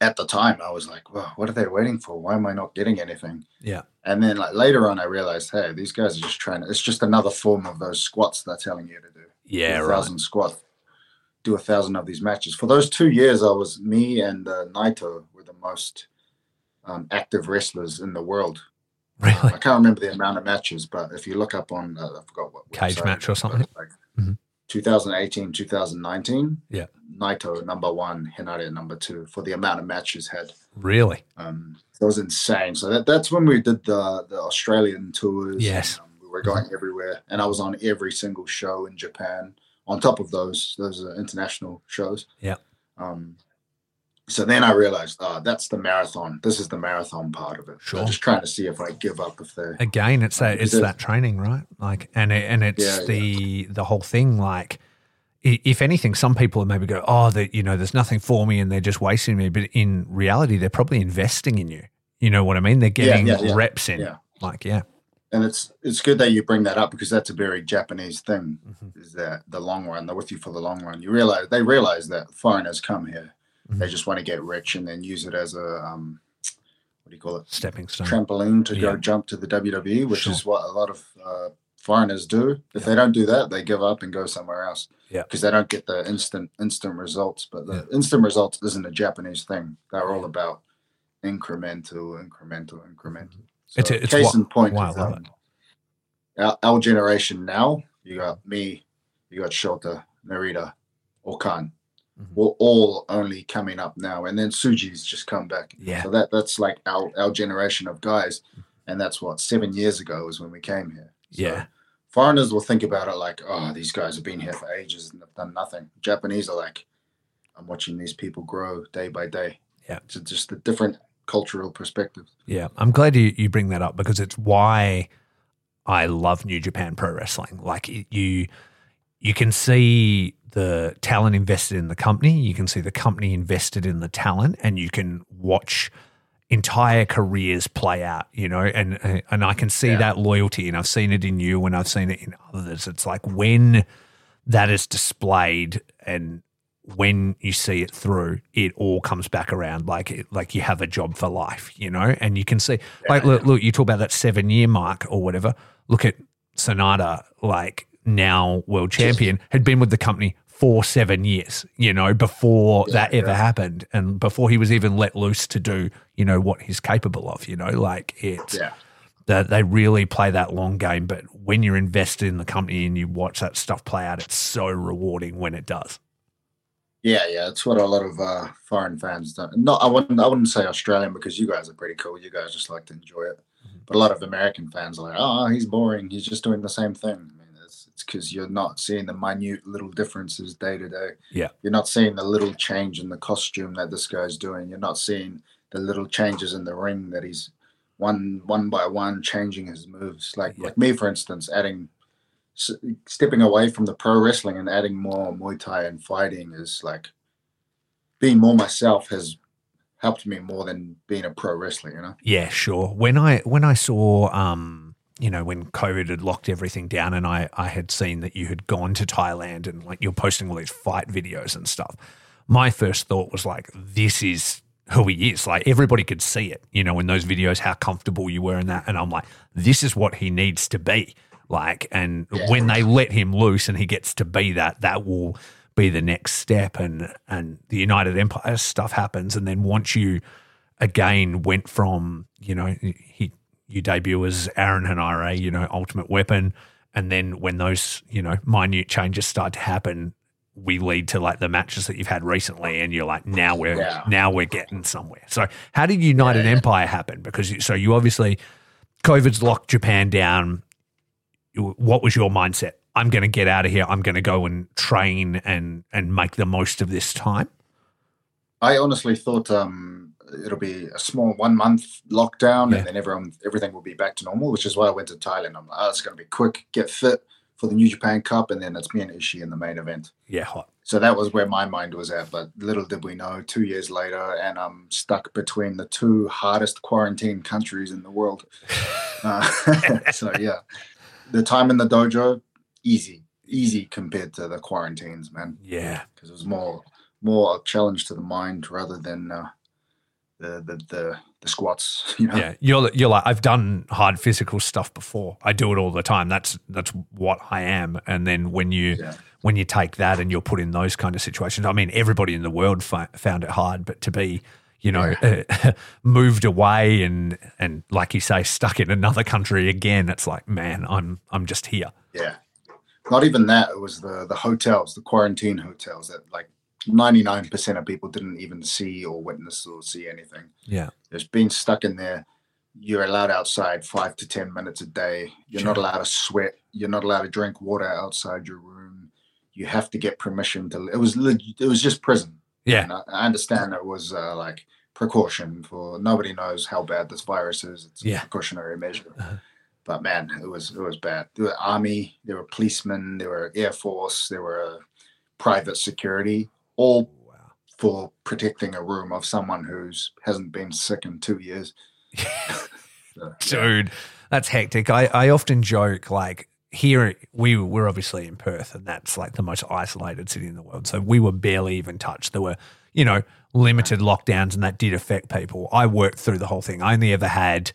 At the time, I was like, "Well, what are they waiting for? Why am I not getting anything?" Yeah. And then, like later on, I realized, hey, these guys are just trying to. It's just another form of those squats they're telling you to do. Yeah, do a right. thousand squat, do a thousand of these matches. For those two years, I was me and uh, Naito were the most um, active wrestlers in the world. Really? I can't remember the amount of matches, but if you look up on, uh, I forgot what Cage website match or something? like Mhm. 2018, 2019. Yeah. Naito number one, Henare number two for the amount of matches had. Really? Um, that was insane. So that, that's when we did the the Australian tours. Yes. and, um, we were going everywhere, and I was on every single show in Japan. On top of those, those are international shows. Yeah. Um, so then I realized, oh, that's the marathon. This is the marathon part of it. Sure. just trying to see if I give up if they. Again, it's that it's that training, right? Like, and it, and it's Yeah, the the whole thing. Like, if anything, some people maybe go, "Oh, that you know, there's nothing for me," and they're just wasting me. But in reality, they're probably investing in you. You know what I mean? They're getting yeah, yeah. reps in. Yeah. Like, yeah, And it's it's good that you bring that up because that's a very Japanese thing. Mhm. Is that the long run? They're with you for the long run. You realize they realize that foreigners come here, they Mhm. just want to get rich and then use it as a um, what do you call it? stepping stone. Trampoline to Yeah. go jump to the WWE, which Sure. is what a lot of uh, foreigners do. If they don't do that, they give up and go somewhere else. Yeah. because they don't get the instant instant results. But the Yeah. instant results isn't a Japanese thing. They're all about incremental, incremental, incremental. So It's a- it's case why- in point. why I is, love um, our, our generation now, you got me, you got Shota, Narita, O-Khan. Mhm. We're all only coming up now, and then Tsuji's just come back. Yeah, So that that's like our our generation of guys, and that's what seven years ago is when we came here. So Yeah. foreigners will think about it like, oh, these guys have been here for ages and have done nothing. Japanese are like, I'm watching these people grow day by day. Yeah. it's just a different cultural perspective. Yeah, I'm glad you, you bring that up because it's why I love New Japan Pro Wrestling. Like it- you, you can see the talent invested in the company, you can see the company invested in the talent, and you can watch entire careers play out. You know, and uh, and I can see Yeah. that loyalty, and I've seen it in you, and I've seen it in others. It's like when that is displayed and when you see it through, it all comes back around like it, like you have a job for life, you know, and you can see like look, look, you talk about that seven year mark or whatever. Look at Sanada, like now world champion, had been with the company for seven years, you know, before Yeah, that ever yeah. happened, and before he was even let loose to do, you know, what he's capable of, you know, like it's Yeah. that they really play that long game. But when you're invested in the company and you watch that stuff play out, it's so rewarding when it does. Yeah, yeah, it's what a lot of uh, foreign fans don't. Not, I wouldn't, I wouldn't say Australian because you guys are pretty cool. You guys just like to enjoy it. Mm-hmm. But a lot of American fans are like, "Oh, he's boring. He's just doing the same thing." I mean, it's it's because you're not seeing the minute little differences day to day. Yeah. you're not seeing the little change in the costume that this guy's doing. You're not seeing the little changes in the ring that he's one one by one changing his moves. Like Yeah. like me, for instance, adding stepping away from the pro wrestling and adding more Muay Thai and fighting is like being more myself has helped me more than being a pro wrestler. You know. Yeah, sure. When I when I saw um you know, when COVID had locked everything down and I, I had seen that you had gone to Thailand and like you're posting all these fight videos and stuff, my first thought was like, this is who he is. Like everybody could see it, you know, in those videos, how comfortable you were in that. And I'm like, this is what he needs to be. Like, and yeah. when they let him loose and he gets to be that, that will be the next step. And and the United Empire stuff happens. And then once you again went from, you know, he you debut as Aaron Henare, you know, Ultimate Weapon. And then when those, you know, minute changes start to happen, we lead to like the matches that you've had recently, and you're like, now we're yeah. now we're getting somewhere. So, how did United yeah, yeah. Empire happen? Because you, so you obviously COVID's locked Japan down. What was your mindset? I'm going to get out of here. I'm going to go and train and and make the most of this time. I honestly thought um, it'll be a small one month lockdown, yeah. and then everyone everything will be back to normal. Which is why I went to Thailand. I'm like, oh, it's going to be quick, get fit for the New Japan Cup, and then it's me and Ishii in the main event. Yeah, hot. So that was where my mind was at. But little did we know, two years later, and I'm stuck between the two hardest quarantine countries in the world. uh, so yeah, the time in the dojo, easy, easy compared to the quarantines, man. Yeah, because it was more more a challenge to the mind rather than uh, the the the, the squats. You know? Yeah, you're you're like I've done hard physical stuff before. I do it all the time. That's that's what I am. And then when you yeah. when you take that and you're put in those kind of situations, I mean, everybody in the world fi- found it hard, but to be you know yeah. uh, moved away and and like you say stuck in another country again, it's like man, I'm I'm just here. Yeah. Not even that. It was the the hotels, the quarantine hotels that like 99% of people didn't even see or witness or see anything. Yeah. There's being stuck in there. You're allowed outside five to 10 minutes a day. You're sure. not allowed to sweat. You're not allowed to drink water outside your room. You have to get permission to. It was it was just prison. Yeah. And I, understand it was uh, like precaution for nobody knows how bad this virus is. It's yeah. a precautionary measure. Uh-huh. But man, it was it was bad. There were army, there were policemen, there were air force, there were private security all wow. for protecting a room of someone who's hasn't been sick in two years. so, Dude, that's hectic. I, I often joke like here we were obviously in Perth and that's like the most isolated city in the world. So we were barely even touched. There were, you know, limited lockdowns and that did affect people. I worked through the whole thing. I only ever had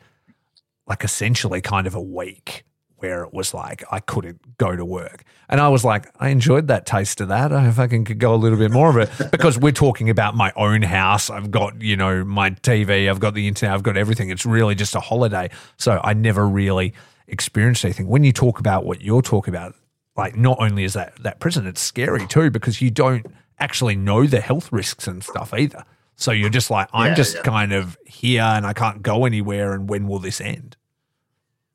like essentially kind of a week where it was like I couldn't go to work. And I was like, I enjoyed that taste of that. I fucking could go a little bit more of it because we're talking about my own house. I've got, you know, my TV, I've got the internet, I've got everything. It's really just a holiday. So I never really experienced anything. When you talk about what you're talking about, like not only is that that prison, it's scary too because you don't actually know the health risks and stuff either. So you're just like, I'm yeah, just yeah. kind of here and I can't go anywhere. And when will this end?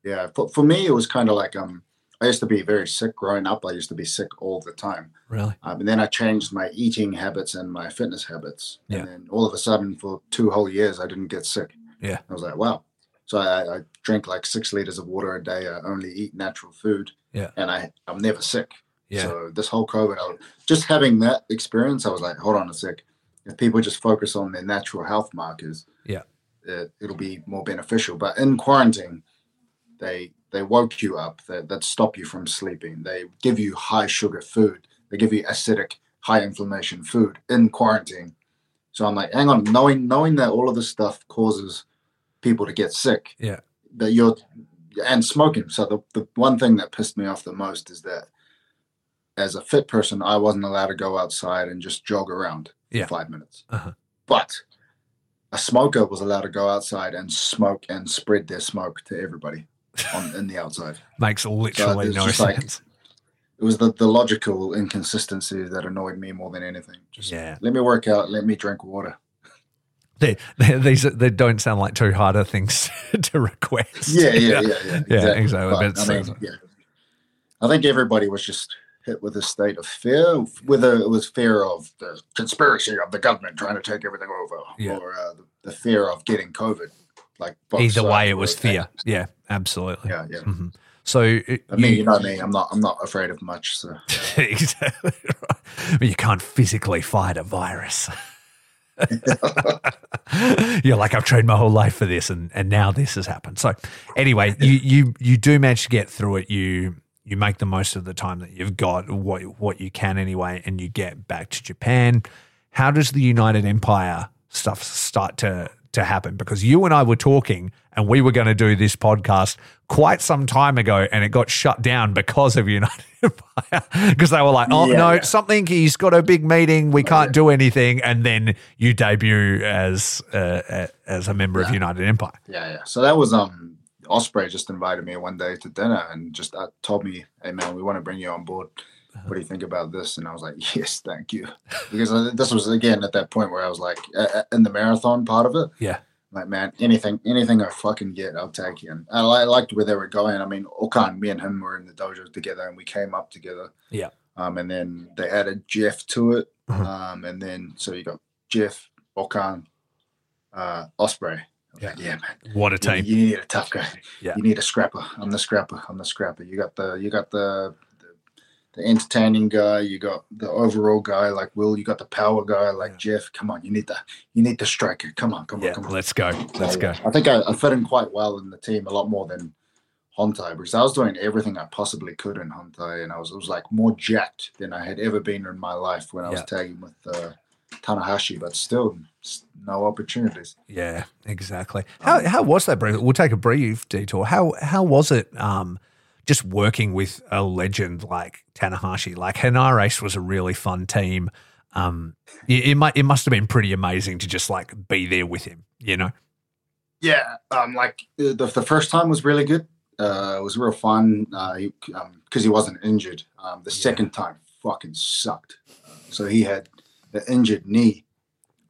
Yeah, for, for me, it was kind of like um, I used to be very sick growing up. I used to be sick all the time. Really? Um, and then I changed my eating habits and my fitness habits. Yeah. And then all of a sudden, for two whole years, I didn't get sick. Yeah. I was like, wow. So I, I drink like six liters of water a day. I only eat natural food. Yeah. And I, I'm never sick. Yeah. So this whole COVID, I, just having that experience, I was like, hold on a sec. If people just focus on their natural health markers, yeah, it, it'll be more beneficial. But in quarantine, they they woke you up that, that stop you from sleeping. They give you high sugar food. They give you acidic high inflammation food in quarantine. So i'm like hang on knowing knowing that all of this stuff causes people to get sick yeah. that you're and smoking. So the, the one thing that pissed me off the most is that as a fit person i wasn't allowed to go outside and just jog around yeah. for five minutes. Uh-huh. but a smoker was allowed to go outside and smoke and spread their smoke to everybody on in the outside. Makes literally so no sense. Like, it was the, the logical inconsistency that annoyed me more than anything. Just yeah. let me work out, let me drink water. They, they, these they don't sound like too harder things to request. Yeah, yeah, yeah, yeah. Exactly. Yeah, exactly. But, I mean, yeah. I think everybody was just hit with a state of fear, whether it was fear of the conspiracy of the government trying to take everything over, yeah. or uh, the, the fear of getting COVID. Like either way, it was fear. Yeah, absolutely. Yeah, yeah. Mm-hmm. So it, I mean, you, you, know me. I'm not. I'm not afraid of much. So exactly right. But you can't physically fight a virus. You're like, I've trained my whole life for this, and and now this has happened. So, anyway, you you you do manage to get through it. You you make the most of the time that you've got, what what you can anyway, and you get back to Japan. How does the United Empire stuff start to to happen? Because you and I were talking, and we were going to do this podcast quite some time ago, and it got shut down because of United Empire. Because they were like, "Oh Yeah, no, yeah. something. He's got a big meeting. We can't do anything." And then you debut as uh, as a member of United Empire. Yeah, yeah. So that was um Osprey just invited me one day to dinner and just uh, told me, "Hey man, we want to bring you on board. What do you think about this?" And I was like, "Yes, thank you," because uh, this was again at that point where I was like uh, in the marathon part of it. Yeah. Like man, anything, anything I fucking get, I'll take you. And I, I liked where they were going. I mean, O-Khan, me and him were in the dojo together, and we came up together. Yeah. Um, and then they added Jeff to it. Mhm. Um, and then so you got Jeff, O-Khan, uh, Osprey. Yeah. like, yeah, man. What a You, team! you need a tough guy. Yeah. You need a scrapper. I'm the scrapper. I'm the scrapper. You got the you got the the, entertaining guy. You got the overall guy like Will. You got the power guy like Jeff. Come on, you need the you need the striker. Come on, come on, come on. let's go. Let's So, go. I think I, I fit in quite well in the team, a lot more than Hontai because I was doing everything I possibly could in Hontai, and I was it was like more jacked than I had ever been in my life when I was Yeah. tagging with uh, Tanahashi, but still no opportunities. Yeah, exactly. How how was that brief? We'll take a brief detour. How how was it um just working with a legend like Tanahashi? Like Hanarace was a really fun team. Um it, it might it must have been pretty amazing to just like be there with him, you know? Yeah, um, like uh, the, the first time was really good. Uh, it was real fun because he, um, he wasn't injured. Um, the Yeah. second time fucking sucked. Uh, so he had an injured knee.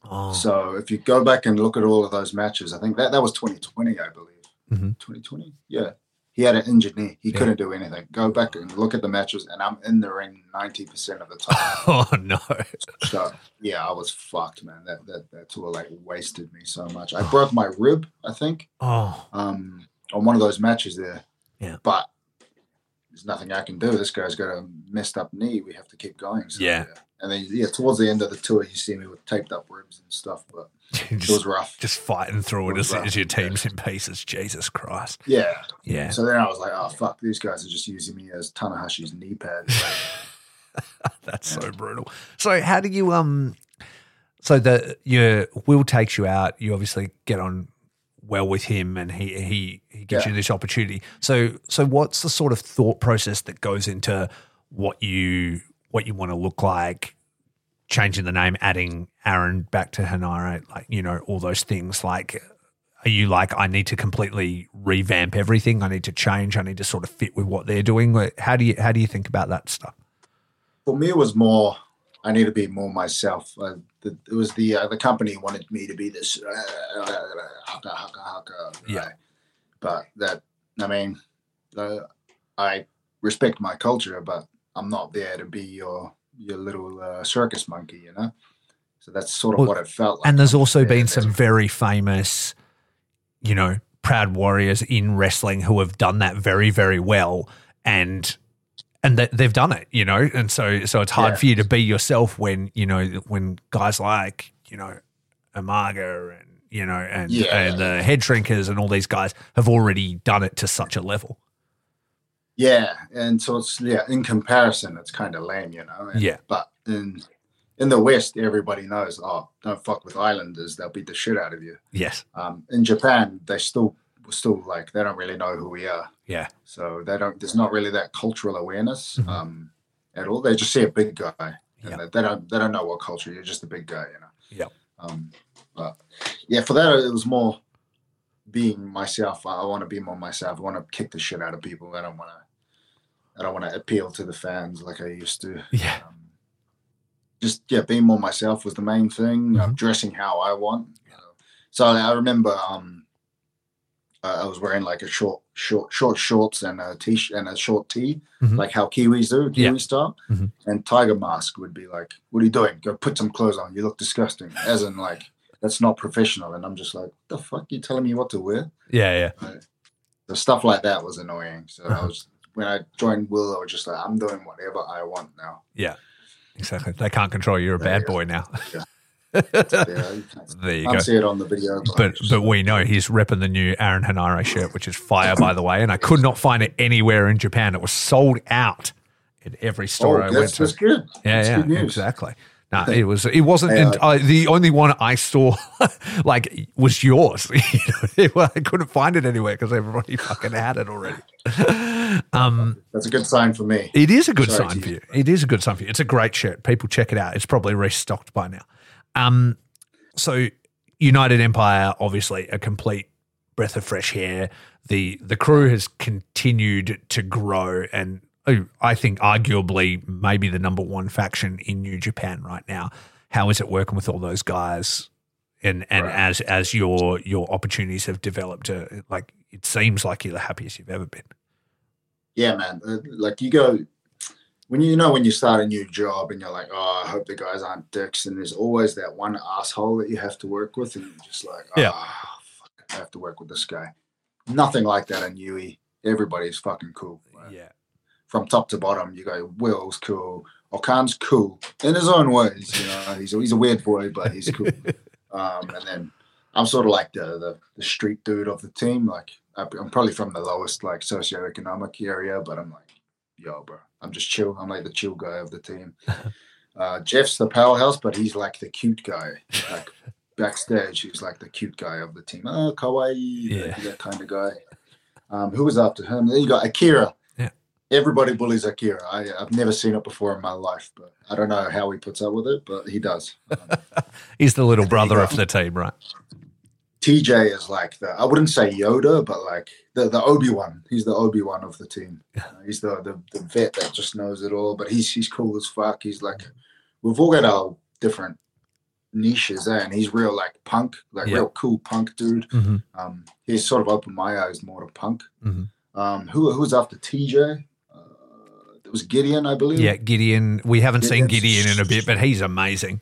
Oh, So if you go back and look at all of those matches, I think that that was 2020, I believe. Mhm. 2020, yeah. He had an injured knee. He Yeah. couldn't do anything. Go back and look at the matches, and I'm in the ring 90% of the time. oh no. So yeah, I was fucked, man. That that that tour like wasted me so much. I broke my rib, I think Oh, um, on one of those matches there. Yeah. But there's nothing I can do. This guy's got a messed up knee. We have to keep going. So, Yeah. And then yeah, towards the end of the tour, you see me with taped up ribs and stuff. But it was just, rough. just fighting through it It as, as your yeah. team's in pieces. Jesus Christ. Yeah. Yeah. So then I was like, oh fuck, these guys are just using me as Tanahashi's knee pad. That's so brutal. So how do you um so the your Will takes you out, you obviously get on well with him and he he he gives Yeah. you this opportunity. So so what's the sort of thought process that goes into what you what you want to look like, changing the name, adding Aaron back to Henare, like, you know, all those things like are you like I need to completely revamp everything? I need to change. I need to sort of fit with what they're doing. How do you how do you think about that stuff? For me, it was more. I need to be more myself. Uh, the, it was the uh, the company wanted me to be this uh, haka haka haka. Yeah. guy. But that I mean, uh, I respect my culture, but I'm not there to be your your little uh, circus monkey, you know. So that's sort of Well, what it felt like. and there's also Yeah, been some very famous, you know, proud warriors in wrestling who have done that very, very well, and and that they've done it, you know, and so so it's hard Yeah. for you to be yourself when you know when guys like you know Umaga and you know and Yeah. and the head shrinkers and all these guys have already done it to such a level. Yeah, and so it's yeah. In comparison, it's kind of lame, you know. And, Yeah. But in in the West, everybody knows. Oh, don't fuck with Islanders; they'll beat the shit out of you. Yes, Um, in Japan, they still still like they don't really know who we are, yeah, so they don't. There's not really that cultural awareness Mhm. um, at all. They just see a big guy, and Yeah. they, they don't they don't know what culture. You're just a big guy, you know. Yeah. Um, but yeah, for that it was more being myself. I, I want to be more myself. I want to kick the shit out of people. I don't want to. I don't want to appeal to the fans like I used to. yeah, Um, just yeah, being more myself was the main thing. Mm-hmm. Um, dressing how I want. You know. So I remember um, I was wearing like a short, short, short shorts and a t and a short tee, Mhm. like how Kiwis do, Kiwi Yeah. style. Mhm. And Tiger Mask would be like, "What are you doing? Go put some clothes on. You look disgusting." As in like. That's not professional, and I'm just like, "The fuck, you telling me what to wear?" yeah, yeah. The stuff like that was annoying. So I Uh-huh. was when I joined Will, I was just like, "I'm doing whatever I want now." Yeah, exactly. They can't control you. You're a Yeah, bad boy now. yeah, you There you can't go. see it on the video. But but we know he's repping the new Aaron Henare shirt, which is fire, by the way. And I could not find it anywhere in Japan. It was sold out at every oh, store I went to. that's good. Yeah, That's yeah, good exactly. No, it was. It wasn't. Hey, uh, the only one I saw, like, was yours. You know, I couldn't find it anywhere because everybody fucking had it already. Um, That's a good sign for me. it is a good Sorry sign for you. It is a good sign for you. It's a great shirt. People check it out. It's probably restocked by now. Um, so United Empire, obviously, a complete breath of fresh air. The the crew has continued to grow, and oh, I think arguably maybe the number one faction in New Japan right now. How is it working with all those guys? And and Right. as as your your opportunities have developed, uh, like it seems like you're the happiest you've ever been. Yeah, man. Uh, Like you go when you know when you start a new job and you're like, oh, I hope the guys aren't dicks, and there's always that one asshole that you have to work with, and you're just like, oh, Yeah. fuck, I have to work with this guy. Nothing like that in UE. Everybody's fucking cool. right? Yeah. From top to bottom, you go, Will's cool. O-Khan's cool in his own ways. You know, he's a, he's a weird boy, but he's cool. um, and then I'm sort of like the, the the street dude of the team. Like I'm probably from the lowest like socioeconomic area, but I'm like, yo, bro, I'm just chill. I'm like the chill guy of the team. Uh, Jeff's the powerhouse, but he's like the cute guy. Like backstage, he's like the cute guy of the team. Oh, kawaii, Yeah. that, that kind of guy. Um, who was after him? Then you got Akira. Everybody bullies Akira. I, I've never seen it before in my life, but I don't know how he puts up with it, but he does. He's the little there brother of the team, right? TJ is like the I wouldn't say Yoda, but like the the Obi Wan. He's the Obi Wan of the team. He's the, the the vet that just knows it all. But he's he's cool as fuck. He's like we've all got our different niches, eh? and he's real like punk, like Yeah. real cool punk dude. Mm-hmm. Um, he's sort of opened my eyes more to punk. Mhm. Um, who who was after TJ? It was Gideon, I believe. Yeah, Gideon. We haven't seen Gideon in a bit, but he's amazing.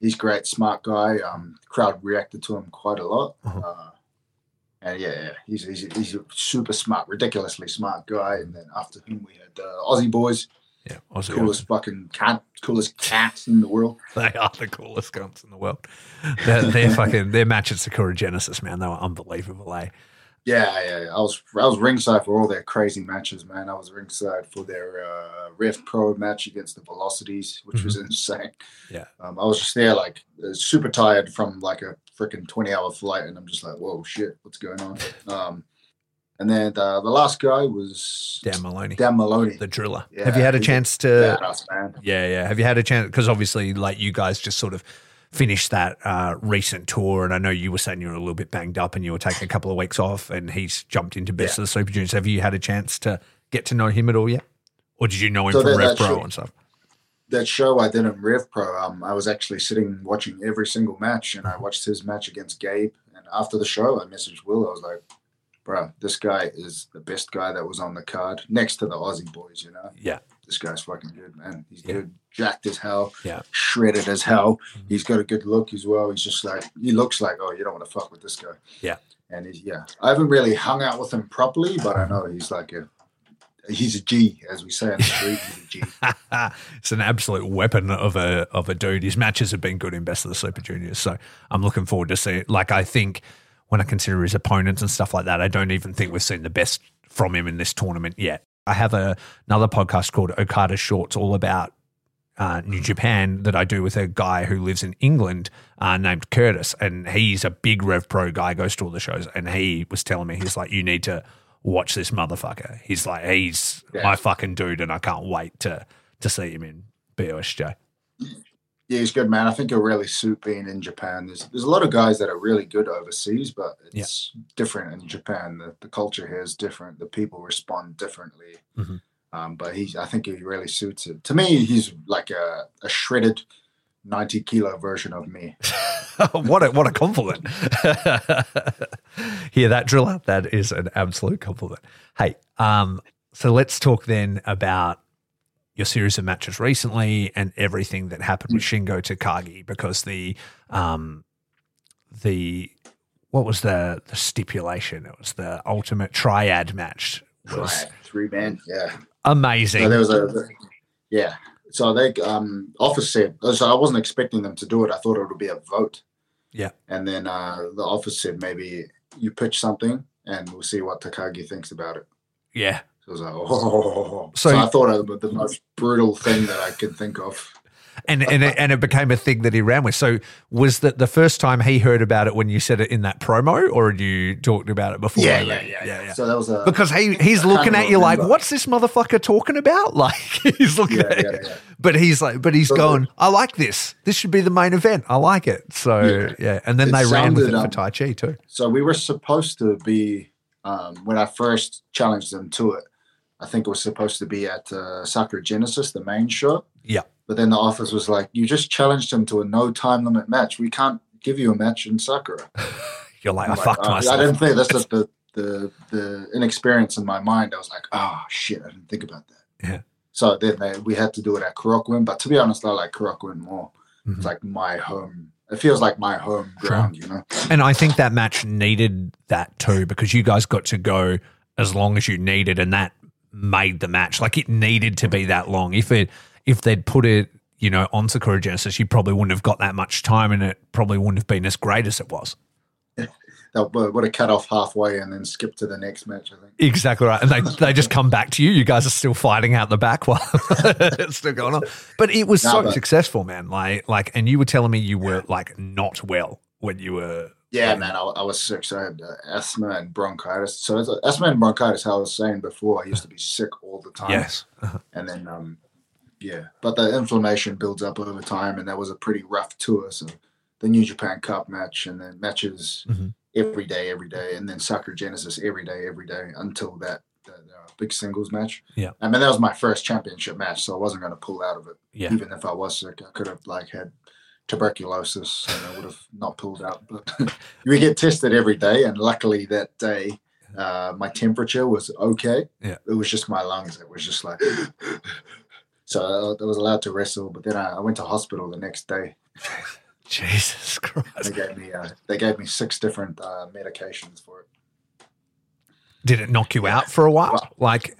he's great, smart guy. Um, crowd reacted to him quite a lot. Uh-huh. Uh, and yeah, yeah, he's, he's he's a super smart, ridiculously smart guy. And then after him, we had uh, Aussie boys, Yeah, Aussie coolest fucking cat, coolest cats in the world. They are the coolest cunts in the world. They're, they're fucking their match at Sakura Genesis, man. They were unbelievable, eh? Yeah, yeah. I was I was ringside for all their crazy matches, man. I was ringside for their uh, Rev Pro match against the Velocities, which was insane. Yeah. Um, I was just there, like uh, super tired from like a freaking twenty hour flight, and I'm just like, whoa, shit, what's going on? Um, and then the, the last guy was Dan Moloney, Dan Moloney. the driller. Yeah, Have you had a a chance to? Badass man. Yeah, yeah. Have you had a chance? Because obviously, like you guys just sort of finished that uh, recent tour, and I know you were saying you were a little bit banged up and you were taking a couple of weeks off, and he's jumped into Best Yeah. of the Super Juniors. Have you had a chance to get to know him at all yet, or did you know him So from Rev Pro show- and stuff? that show I did in Rev Pro, um, I was actually sitting watching every single match, and I watched his match against Gabe. And after the show, I messaged Will. I was like, "Bro, this guy is the best guy that was on the card, next to the Aussie boys. You know, Yeah, this guy's fucking good, man. He's Yeah. good, jacked as hell, Yeah. shredded as hell. Mhm. He's got a good look as well. He's just like he looks like, oh, you don't want to fuck with this guy. Yeah. and he's yeah. I haven't really hung out with him properly, but I know he's like a he's a G, as we say on the street. He's a G. it's an absolute weapon of a of a dude. His matches have been good in Best of the Super Juniors, so I'm looking forward to see. It. Like I think when I consider his opponents and stuff like that, I don't even think we've seen the best from him in this tournament yet. I have a, another podcast called Okada Shorts, all about uh, New Japan that I do with a guy who lives in England uh, named Curtis, and he's a big Rev Pro guy, goes to all the shows, and he was telling me he's like, you need to watch this motherfucker. He's like, he's Yeah. my fucking dude, and I can't wait to to see him in BOSJ. Yeah, he's good, man. I think he'll really suit being in Japan. There's there's a lot of guys that are really good overseas, but it's different in Japan. The, the culture here is different. The people respond differently. Mhm. Um, but he's I think he really suits it. To me, he's like a, a shredded 90 kilo version of me. what a what a compliment! Hear that, driller? That is an absolute compliment. Hey, um, so let's talk then about your series of matches recently and everything that happened with Shingo Takagi because the um the what was the the stipulation? It was the ultimate triad match. Was Right. Three man, yeah. amazing. So there was a yeah. so they um office said so I wasn't expecting them to do it. I thought it would be a vote. Yeah. And then uh, the office said maybe you pitch something and we'll see what Takagi thinks about it. Yeah. So I was like, oh. So- So, I thought was the most brutal thing that I could think of. And and it, and it became a thing that he ran with. So was that the first time he heard about it when you said it in that promo, or had you talked about it before? Yeah, yeah, yeah, yeah, yeah. So that was a Because he he's looking at you like, what's this motherfucker talking about? Like he's looking yeah, at yeah, yeah. But he's like, but he's So- going, I like this. This should be the main event. I like it. So yeah, and then It they ran with it sounded, for um, Tai Chi too. So we were supposed to be um, when I first challenged them to it. I think it was supposed to be at uh, Sakura Genesis, the main show. Yeah. But then the office was like, "You just challenged him to a no time limit match. We can't give you a match in Sakura." You're like, I I'm like, fucked "Oh," myself. I didn't think that's just the, the the inexperience in my mind. I was like, "Oh shit, I didn't think about that." Yeah. So then they, we had to do it at Korakuen. But to be honest, I like Korakuen more. Mhm. It's like my home. It feels like my home Sure. ground, you know. And I think that match needed that too because you guys got to go as long as you needed, and that made the match. Like it needed to be that long. If it if they'd put it, you know, on Sakura Genesis, you probably wouldn't have got that much time, and it probably wouldn't have been as great as it was. They would have cut off halfway and then skipped to the next match. I think. Exactly right. And they they just come back to you. You guys are still fighting out the back while it's still going on. But it was No, so but- successful, man. Like like, and you were telling me you were like not well when you were. Yeah, man, I, I was sick. So I had uh, asthma and bronchitis. So it's, uh, asthma and bronchitis, how I was saying before, I used to be sick all the time. Yes. And then, um, yeah, but the inflammation builds up over time, and that was a pretty rough tour. So the New Japan Cup match, and then matches Mhm. every day, every day, and then Sakura Genesis every day, every day until that, that uh, big singles match. Yeah. I mean, that was my first championship match, so I wasn't going to pull out of it. Yeah. Even if I was sick, I could have like had tuberculosis and I would have not pulled out. But we get tested every day, and luckily that day, uh, my temperature was okay. Yeah. It was just my lungs. It was just like. So I was allowed to wrestle, but then I, I went to hospital the next day. Jesus Christ! They gave me uh, they gave me six different uh, medications for it. Did it knock you out for a while? Like,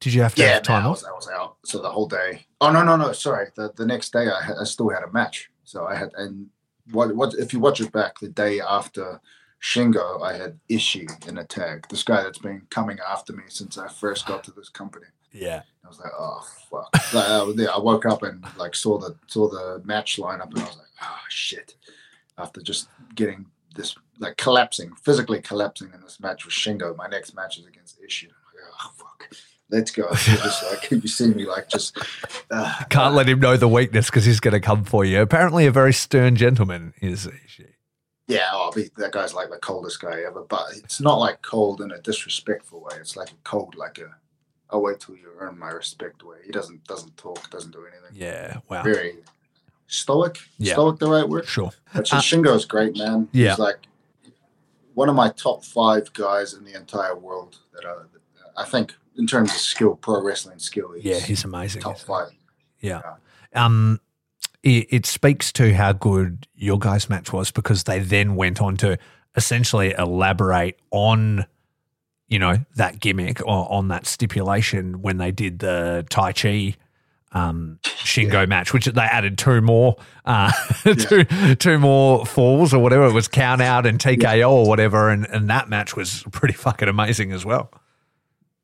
did you have to Yeah, have time I off? was, I was out. So the whole day. Oh no, no, no. Sorry. The the next day, I, I still had a match. So I had and what what if you watch it back, the day after Shingo, I had Ishii in a tag. This guy that's been coming after me since I first got to this company. Yeah. I was like, oh fuck. Like, I, was there. I woke up and like saw the saw the match lineup, and I was like, oh shit. After just getting this like collapsing, physically collapsing in this match with Shingo, my next match is against Ishii. I'm like, oh fuck. Let's go. Just like you see me like just uh, Can't let him know the weakness because he's going to come for you. Apparently, a very stern gentleman is she. yeah, oh, that guy's like the coldest guy ever. But it's not like cold in a disrespectful way. It's like a cold, like a I'll wait till you earn my respect way. He doesn't doesn't talk, doesn't do anything. Yeah. Wow. Very stoic. Yeah. Stoic, the right word. Sure. But Uh, Shingo's great, man. yeah. He's like one of my top five guys in the entire world that I, I think in terms of skill, pro wrestling skill. He's Yeah, he's amazing. top five. Yeah. Um, it, it speaks to how good your guys' match was because they then went on to essentially elaborate on, you know, that gimmick or on that stipulation when they did the Taichi um, Shingo match, which they added two more, uh, two, two more falls or whatever. It was count out and TKO or whatever. And, and that match was pretty fucking amazing as well.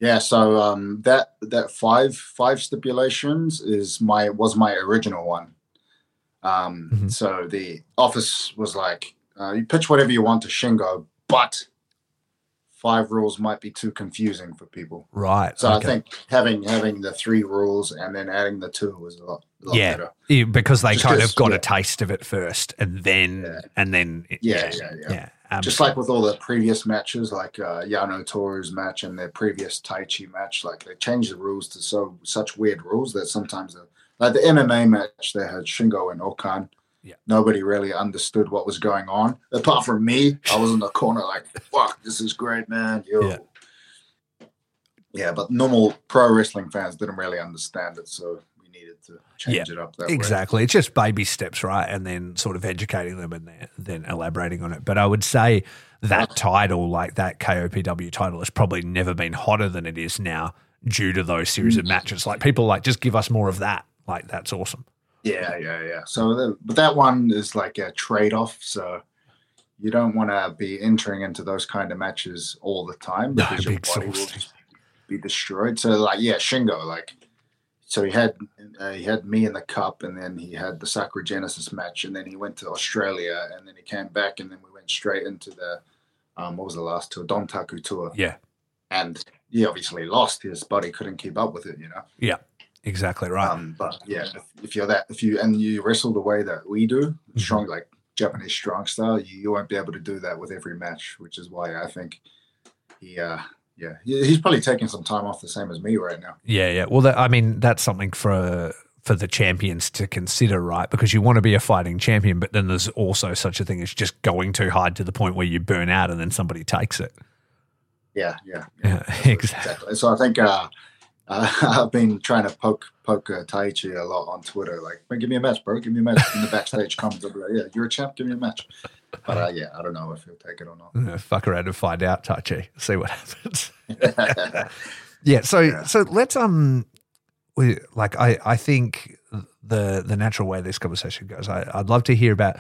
Yeah, so um, that that five five stipulations is my was my original one. Um, Mhm. So the office was like, uh, you pitch whatever you want to Shingo, but five rules might be too confusing for people. Right. So okay. I think having having the three rules and then adding the two was a lot, a lot Yeah. better. Yeah, because they Just kind of got yeah. a taste of it first, and then Yeah. and then it- Yeah, yeah, yeah. Just like with all the previous matches, like uh, Yano Toru's match and their previous Taichi match, like they changed the rules to so such weird rules that sometimes, like the MMA match, they had Shingo and O-Khan. Yeah. Nobody really understood what was going on, apart from me. I was in the corner like, "Fuck, this is great, man!" Yo. Yeah. Yeah, but normal pro wrestling fans didn't really understand it, so we needed to change it up that way. Exactly. It's just baby steps, right? And then sort of educating them and then, then elaborating on it. But I would say that title, like that KOPW title, has probably never been hotter than it is now due to those series Mm. of matches. Like people like, just give us more of that. Like that's awesome. Yeah, yeah, yeah. So, the, but that one is like a trade off. So you don't want to be entering into those kind of matches all the time No, because your be body will just be destroyed. So, like, yeah, Shingo, like, so he had uh, he had me in the cup, and then he had the Sakura Genesis match, and then he went to Australia, and then he came back, and then we went straight into the um, what was the last tour, Don Dontaku tour, Yeah, and he obviously lost. His body couldn't keep up with it, you know. Exactly right. Um, but yeah, if, if you're that, if you and you wrestle the way that we do, Mm-hmm. strong like Japanese strong style, you, you won't be able to do that with every match, which is why I think he, uh, yeah, he's probably taking some time off, the same as me right now. Yeah, yeah. Well, that, I mean, that's something for for the champions to consider, right? Because you want to be a fighting champion, but then there's also such a thing as just going too hard to the point where you burn out and then somebody takes it. Yeah, yeah, Yeah, That's what- exactly. So I think uh, uh, I've been trying to poke poke uh, Taichi a lot on Twitter, like, "Man, give me a match, bro, give me a match. In the backstage comments, I'll be like, yeah, you're a champ, give me a match. But uh, yeah, I don't know if he'll take it or not. Uh, Fuck around and find out, Taichi. See what happens. Yeah. So Yeah. so let's um, we like I I think the the natural way this conversation goes, I, I'd love to hear about.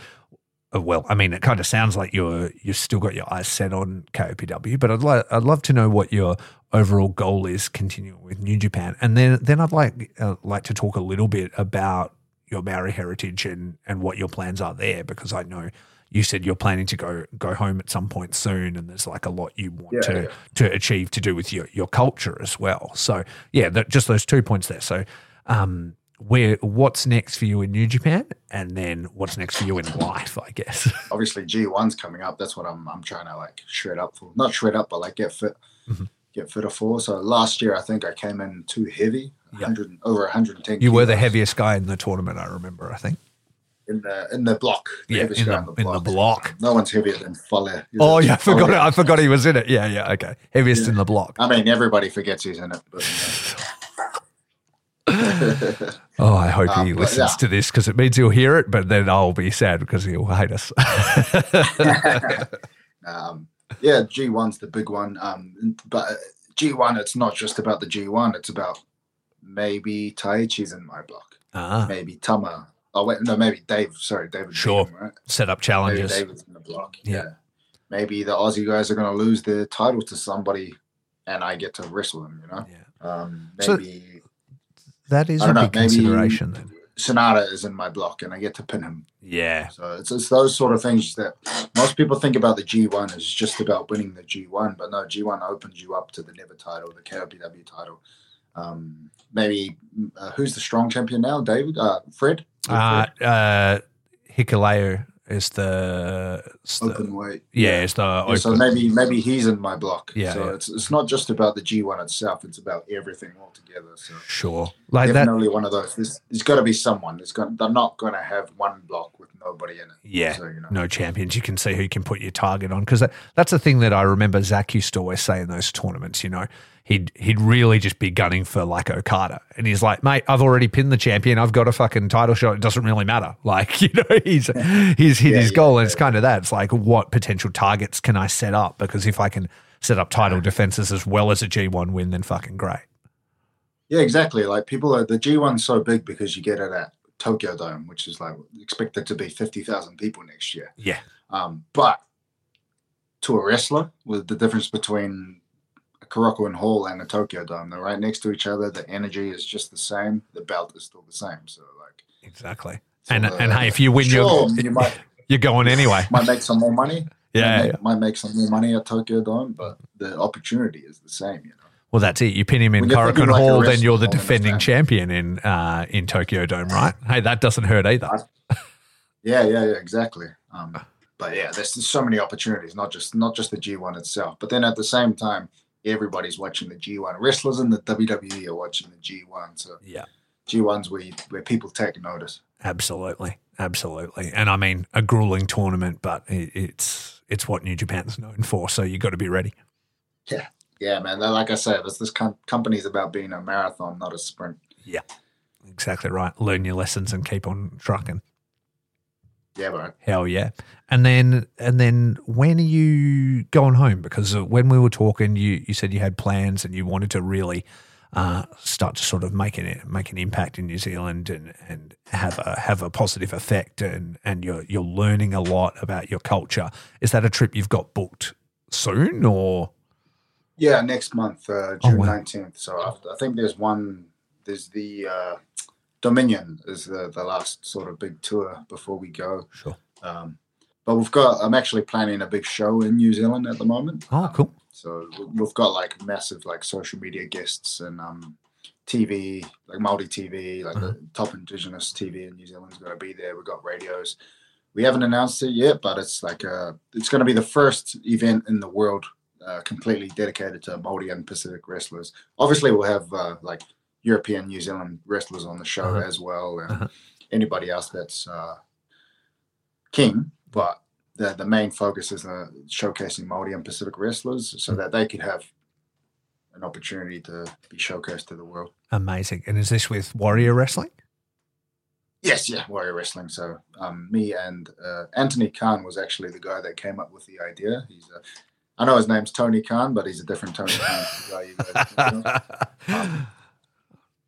Uh, Well, I mean, it kind of sounds like you're you've still got your eyes set on KOPW, but I'd like I'd love to know what your overall goal is continuing with New Japan, and then then I'd like uh, like to talk a little bit about your Maori heritage and and what your plans are there, because I know you said you're planning to go go home at some point soon, and there's like a lot you want Yeah, to yeah. to achieve to do with your your culture as well. So yeah, that, just those two points there. So um, where what's next for you in New Japan, and then what's next for you in life, I guess. obviously G1's coming up. That's what I'm I'm trying to like shred up for. Not shred up, but like get fit, Mhm. get fitter for. So last year I think I came in too heavy, Yeah. 100 over 110. You were the heaviest guy in the tournament, I remember. I think. in the in the block. the Yeah, in guy the, in the block. No one's heavier than Fale. Oh yeah, I forgot. Fale. I forgot he was in it. Yeah, yeah. Okay, heaviest Yeah. in the block. I mean, everybody forgets he's in it. But, you know. Oh, I hope Um, he listens yeah. to this because it means he'll hear it, but then I'll be sad because he'll hate us. um, yeah, G1's the big one. Um, but G1, it's not just about the G1. It's about maybe Taichi's in my block. ah, maybe Tama. Oh wait, no, maybe Dave. Sorry, David. Sure. Right? set up Maybe challenges. David's in the block. Yeah. Yeah. Maybe the Aussie guys are going to lose their title to somebody, and I get to wrestle them. You know. Yeah, Um, maybe that is I a don't know, big consideration. Then. Sanada is in my block, and I get to pin him. Yeah, So it's, it's those sort of things that most people think about the G1 is just about winning the G1, but no, G1 opens you up to the Never title, the KOPW title. Um, maybe uh, who's the strong champion now? David, uh, Fred. uh, uh, Hikuleo is the, it's the open weight. yeah, it's the Yeah, so maybe maybe he's in my block. Yeah, So yeah. it's it's not just about the G one itself; it's about everything altogether. So sure like that. definitely one of those. There's, there's got to be someone. There's got, they're not going to have one block with nobody in it. Yeah, So you know. no champions. You can see who you can put your target on because that, that's the thing that I remember Zach used to always say in those tournaments. You know, he'd he'd really just be gunning for like Okada, and he's like, "Mate, I've already pinned the champion. I've got a fucking title shot. It doesn't really matter." Like, you know, he's he's hit Yeah, his yeah, goal, and it's kind of that. It's like, what potential targets can I set up? Because if I can set up title defenses as well as a G one win, then fucking great. Yeah, exactly. Like people are the G one's so big because you get it at Tokyo Dome, which is like expected to be fifty thousand people next year. Yeah, Um, but to a wrestler, with the difference between and Hall and the Tokyo Dome, they're right next to each other. The energy is just the same. The belt is still the same. So like, exactly. And uh, and hey, if you win, sure, you're you might you're going anyway. might make some more money. Yeah, might yeah. make, might make some more money at Tokyo Dome, but the opportunity is the same. You know. Well, that's it. You pin him in Korakuen like Hall, then you're the defending champion in uh, in Tokyo Dome, right? Hey, that doesn't hurt either. Yeah, yeah, yeah, exactly. Um, but yeah, there's just so many opportunities, not just not just the G1 itself, but then at the same time, everybody's watching the G1. Wrestlers in the WWE are watching the G1, so Yeah, G1's where you, where people take notice. absolutely, absolutely. And I mean, a grueling tournament, but it, it's it's what New Japan's known for. So you got to be ready. Yeah, yeah, man. Like I said, this this com- company's about being a marathon, not a sprint. Yeah, exactly right. Learn your lessons and keep on trucking. Yeah, bro. Hell yeah. And then and then when are you going home? Because uh, when we were talking, you you said you had plans and you wanted to really uh, start to sort of make an make an impact in New Zealand and, and have a have a positive effect and and you're you're learning a lot about your culture. Is that a trip you've got booked soon or? Yeah, next month, uh, June nineteenth. Oh, wow. So I think there's one. There's the uh, Dominion is the the last sort of big tour before we go. Sure. Um, but we've got. I'm actually planning a big show in New Zealand at the moment. Oh, cool. So we've got like massive like social media guests and um, TV, like Maori TV, like uh-huh. the top Indigenous TV in New Zealand's going to be there. We've got radios. We haven't announced it yet, but it's like a, it's going to be the first event in the world uh, completely dedicated to Maori and Pacific wrestlers. Obviously, we'll have uh, like European, New Zealand wrestlers on the show uh-huh. as well, and uh-huh. anybody else that's uh, king. But the the main focus is uh, showcasing Maori and Pacific wrestlers, so mm. that they could have an opportunity to be showcased to the world. Amazing! And is this with Warrior Wrestling? Yes, yeah, Warrior Wrestling. So um, me and uh, Anthony Khan was actually the guy that came up with the idea. He's a I know his name's Tony Khan, but he's a different Tony Khan.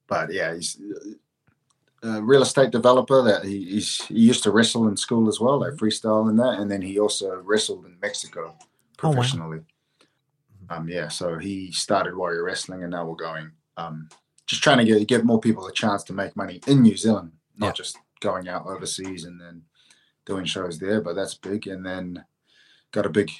but yeah, he's a real estate developer that he, he used to wrestle in school as well, like freestyle and that, and then he also wrestled in Mexico professionally. Oh, wow. Um, yeah, so he started Warrior Wrestling, and now we're going. Um, just trying to get get more people a chance to make money in New Zealand, not yeah. just going out overseas and then doing shows there. But that's big, and then got a big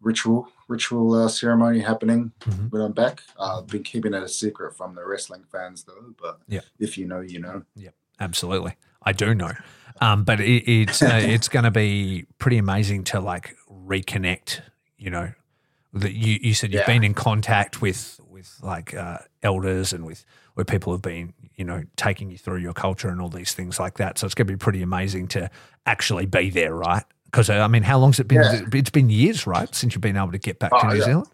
ritual ritual uh, ceremony happening mm-hmm. when I'm back. Uh, I've been keeping it a secret from the wrestling fans though, but yeah. if you know, you know. Yeah, absolutely. I do know. Um, but it, it's uh, it's going to be pretty amazing to like reconnect. You know, that you you said you've yeah. been in contact with with like uh, elders and with where people have been, you know, taking you through your culture and all these things like that. So it's going to be pretty amazing to actually be there, right? Because I mean, how long's it been? Yeah. It's been years, right, since you've been able to get back oh, to New yeah. Zealand.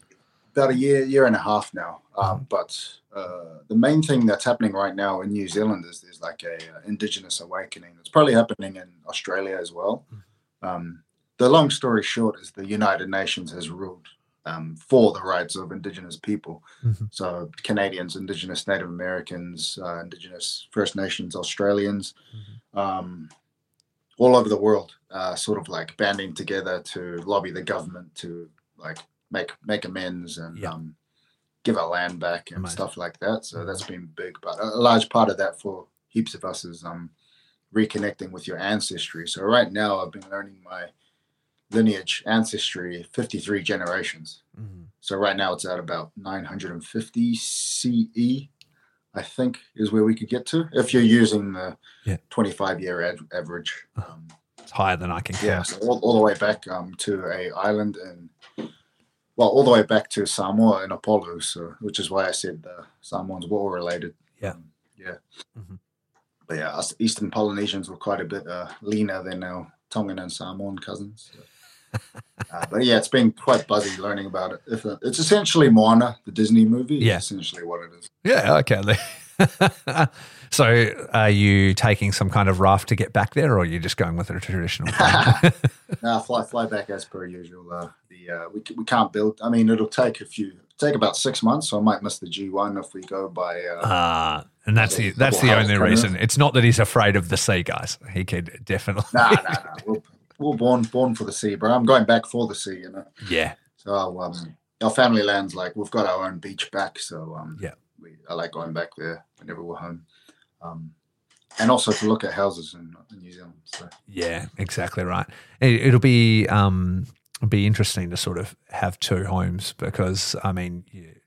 About a year, year and a half now. Um, mm-hmm. but uh, the main thing that's happening right now in New Zealand is there's like a uh, indigenous awakening. It's probably happening in Australia as well. Mm-hmm. Um, the long story short is the United Nations has ruled um, for the rights of Indigenous people. Mm-hmm. So Canadians, Indigenous Native Americans, uh, Indigenous First Nations, Australians. Mm-hmm. Um, all over the world, uh, sort of like banding together to lobby the government to like make make amends and yeah. um, give our land back and Amazing. stuff like that. So that's been big. But a, large part of that for heaps of us is um, reconnecting with your ancestry. So right now, I've been learning my lineage, ancestry, 53 generations. Mm-hmm. So right now, it's at about 950 CE. I think is where we could get to if you're using the yeah. 25 year ad- average. Uh-huh. Um, it's higher than I can. Yeah, so all, all, the way back um, to a island and well, all the way back to Samoa and Upolu. So, which is why I said the Samoans were related. Yeah, um, yeah. Mm-hmm. But yeah, us Eastern Polynesians were quite a bit uh, leaner than our Tongan and Samoan cousins. So. Uh, but yeah, it's been quite buzzy learning about it. If uh, it's essentially Moana, the Disney movie. Yeah, essentially what it is. Yeah. Okay. so, are you taking some kind of raft to get back there, or are you just going with a traditional? no, fly fly back as per usual. Uh, the uh, we we can't build. I mean, it'll take a few take about six months, so I might miss the G one if we go by. Uh, uh and that's the that's the only reason. It's not that he's afraid of the sea, guys. He could definitely. No, no, no. We're born born for the sea, bro. I'm going back for the sea, you know. Yeah. So um, our family lands like we've got our own beach back, so um, yeah we, I like going back there whenever we're home. Um, and also to look at houses in, in New Zealand. So. Yeah, exactly right. It, will be um, it'll be interesting to sort of have two homes because I mean,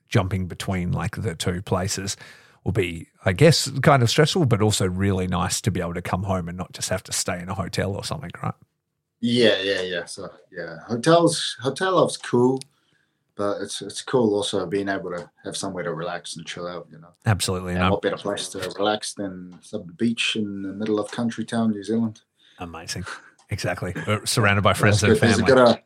jumping between like the two places will be, I guess, kind of stressful, but also really nice to be able to come home and not just have to stay in a hotel or something, right? Yeah, yeah, yeah. So yeah, hotels, hotel life's cool but it's it's cool also being able to have somewhere to relax and chill out. You know, absolutely. And no. what better place to relax than some beach in the middle of country town, New Zealand? Amazing, exactly. We're surrounded by friends and family. Got a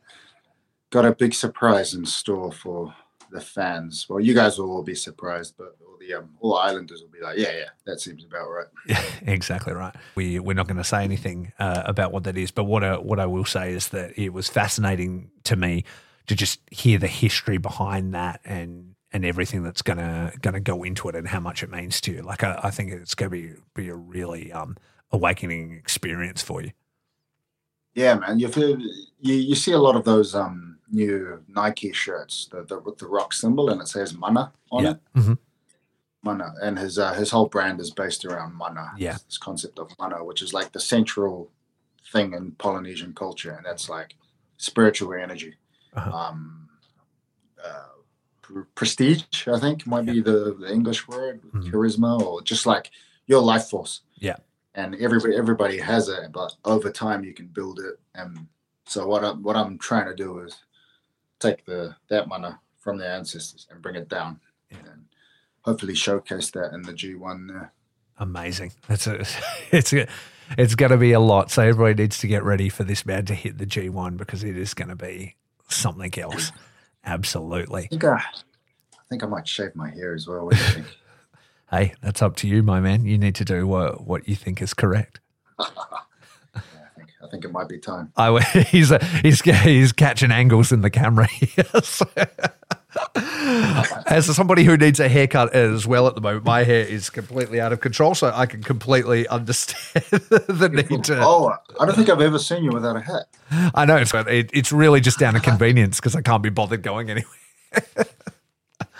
got a big surprise in store for the fans. Well, you guys will all be surprised, but the um, all the Islanders will be like, yeah, yeah, that seems about right. Yeah, exactly right. We we're not going to say anything uh, about what that is, but what I, what I will say is that it was fascinating to me to just hear the history behind that and and everything that's gonna gonna go into it and how much it means to you. Like I, I think it's gonna be be a really um, awakening experience for you. Yeah, man. You feel you, you see a lot of those um new Nike shirts, the, the with the rock symbol, and it says mana on Yeah. it. Mhm. Mana, and his uh, his whole brand is based around mana. Yeah. this concept of mana, which is like the central thing in Polynesian culture, and that's like spiritual energy. Uh-huh. Um, uh, pr- prestige, I think, might be the, the English word, Mhm. charisma, or just like your life force. Yeah. And everybody everybody has it, but over time you can build it. And so what I'm what I'm trying to do is take the that mana from their ancestors and bring it down, and hopefully showcase that in the G1 there. Amazing. It's a, it's a, it's going to be a lot. So everybody needs to get ready for this man to hit the G1 because it is going to be something else. Absolutely. I think I, I think I might shave my hair as well. What do you think? Hey, that's up to you, my man. You need to do what what you think is correct. yeah, I think I think it might be time. I he's he's he's catching angles in the camera here. So- As somebody who needs a haircut as well at the moment, my hair is completely out of control, so I can completely understand the need to. Oh, I don't think I've ever seen you without a hat. I know, so it, it's really just down to convenience because I can't be bothered going anywhere.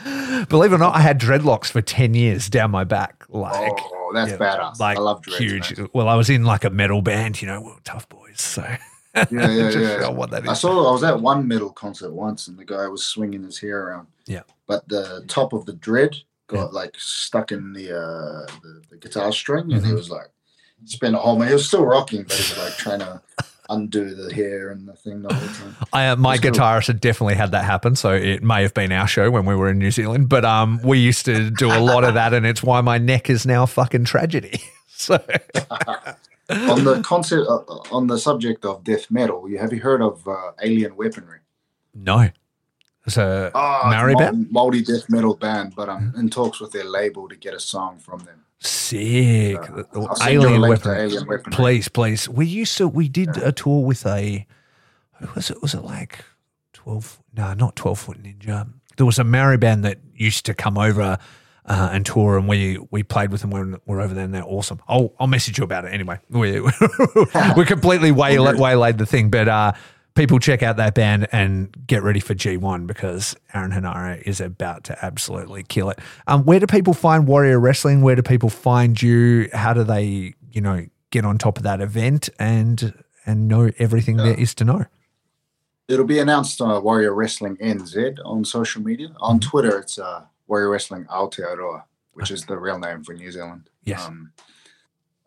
Believe it or not, I had dreadlocks for ten years down my back. Like, oh, that's yeah, badass. like I love dreads, huge. man. Well, I was in like a metal band, you know, we tough boys. So Yeah, yeah, yeah. what that I saw. I was at one metal concert once, and the guy was swinging his hair around. Yeah. But the top of the dread got like stuck in the uh the, the guitar string, and he Mhm. was like spent a whole. minute. He was still rocking, but he was like trying to undo the hair and the thing the whole time. I, uh, my It's cool. guitarist had definitely had that happen, so it may have been our show when we were in New Zealand. But um, we used to do a lot of that, and it's why my neck is now fucking tragedy. So on the concept, uh, on the subject of death metal, you have you heard of uh, Alien Weaponry? no, it's a Oh, Maori band? Maori death metal band, but I'm in talks with their label to get a song from them. sick Uh, The I'll send you a alien weapon. Alien Weaponry. Please, please. We used to. We did a tour with a. Who was it? Was it like twelve? No, not twelve foot ninja. There was a Maori band that used to come over uh, and tour, and we we played with them when we're over there, and they're awesome. I'll I'll message you about it anyway. We we completely waylaid, waylaid the thing, but uh, people check out that band and get ready for G one because Aaron Henare is about to absolutely kill it. Um, where do people find Warrior Wrestling? Where do people find you? How do they you know get on top of that event and and know everything there is to know? It'll be announced on Warrior Wrestling NZ on social media. On. Twitter, it's uh, Warrior Wrestling Aotearoa, which is the real name for New Zealand. Yes. Um,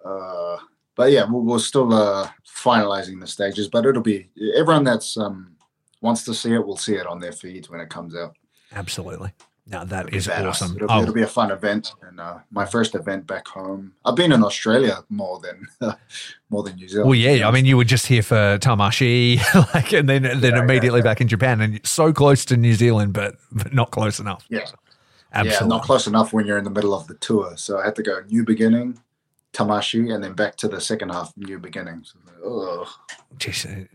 uh, but yeah, we're, we're still uh, finalizing the stages, but it'll be everyone that's um, wants to see it will see it on their feeds when it comes out. Absolutely. Now that is awesome. It'll, Oh, it'll be a fun event, and uh, my first event back home. I've been in Australia more than more than New Zealand. Well, yeah. I mean, you were just here for Tamashii, like, and then then Yeah, immediately yeah, back in Japan, and so close to New Zealand, but but not close enough. yeah, Absolutely. Yeah, not close enough when you're in the middle of the tour. So I had to go new beginning, Tamashii, and then back to the second half, new beginning. So. Jeez, uh,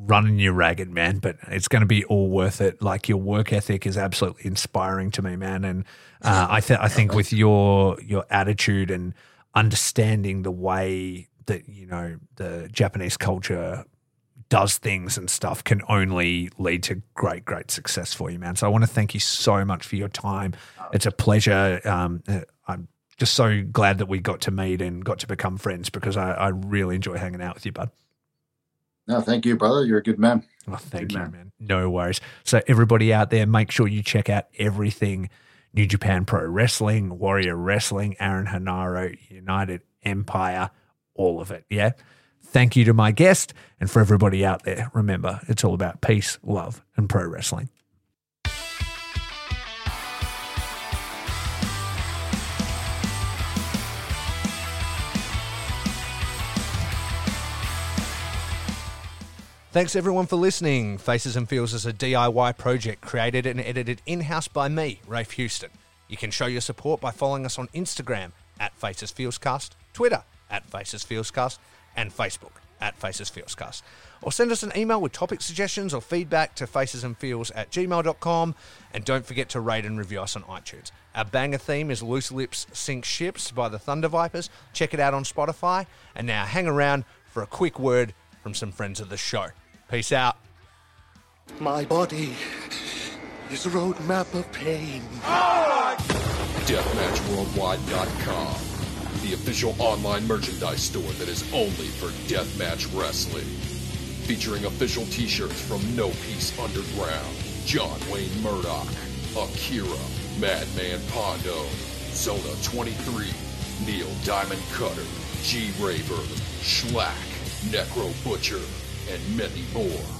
running you ragged, man, but it's going to be all worth it. Like your work ethic is absolutely inspiring to me, man. And uh, I think I think with your your attitude and understanding the way that you know the Japanese culture does things and stuff can only lead to great, great success for you, man. So I want to thank you so much for your time. It's a pleasure. Um, uh, I'm just so glad that we got to meet and got to become friends because I, I really enjoy hanging out with you, bud. No, thank you, brother. You're a good man. Oh, thank Good you, man. man. No worries. So, everybody out there, make sure you check out everything New Japan Pro Wrestling, Warrior Wrestling, Aaron Henare, United Empire, all of it. Yeah. Thank you to my guest. And for everybody out there, remember, it's all about peace, love, and pro wrestling. Thanks everyone for listening. Faces and Feels is a DIY project created and edited in house by me, Rafe Houston. You can show your support by following us on Instagram at Faces Feelscast, Twitter at Faces Feelscast, and Facebook at facesfeelscast. Or send us an email with topic suggestions or feedback to facesandfeels at gmail.com. And don't forget to rate and review us on iTunes. Our banger theme is Loose Lips Sink Ships by the Thunder Vipers. Check it out on Spotify. And now hang around for a quick word from some friends of the show. Peace out. My body is a roadmap of pain. DeathmatchWorldwide.com, the official online merchandise store that is only for deathmatch wrestling. Featuring official t-shirts from No Peace Underground, John Wayne Murdoch, Akira, Madman Pondo, Zona 23, Neil Diamond Cutter, G Raver, Shlak, Necro Butcher, and many more.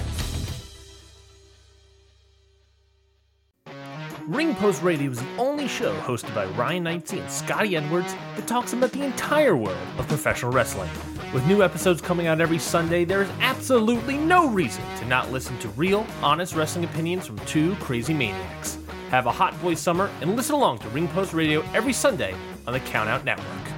Ring Post Radio is the only show hosted by Ryan Knightsey and Scotty Edwards that talks about the entire world of professional wrestling. With new episodes coming out every Sunday, there is absolutely no reason to not listen to real, honest wrestling opinions from two crazy maniacs. Have a hot boy summer and listen along to Ring Post Radio every Sunday on the Countout Network.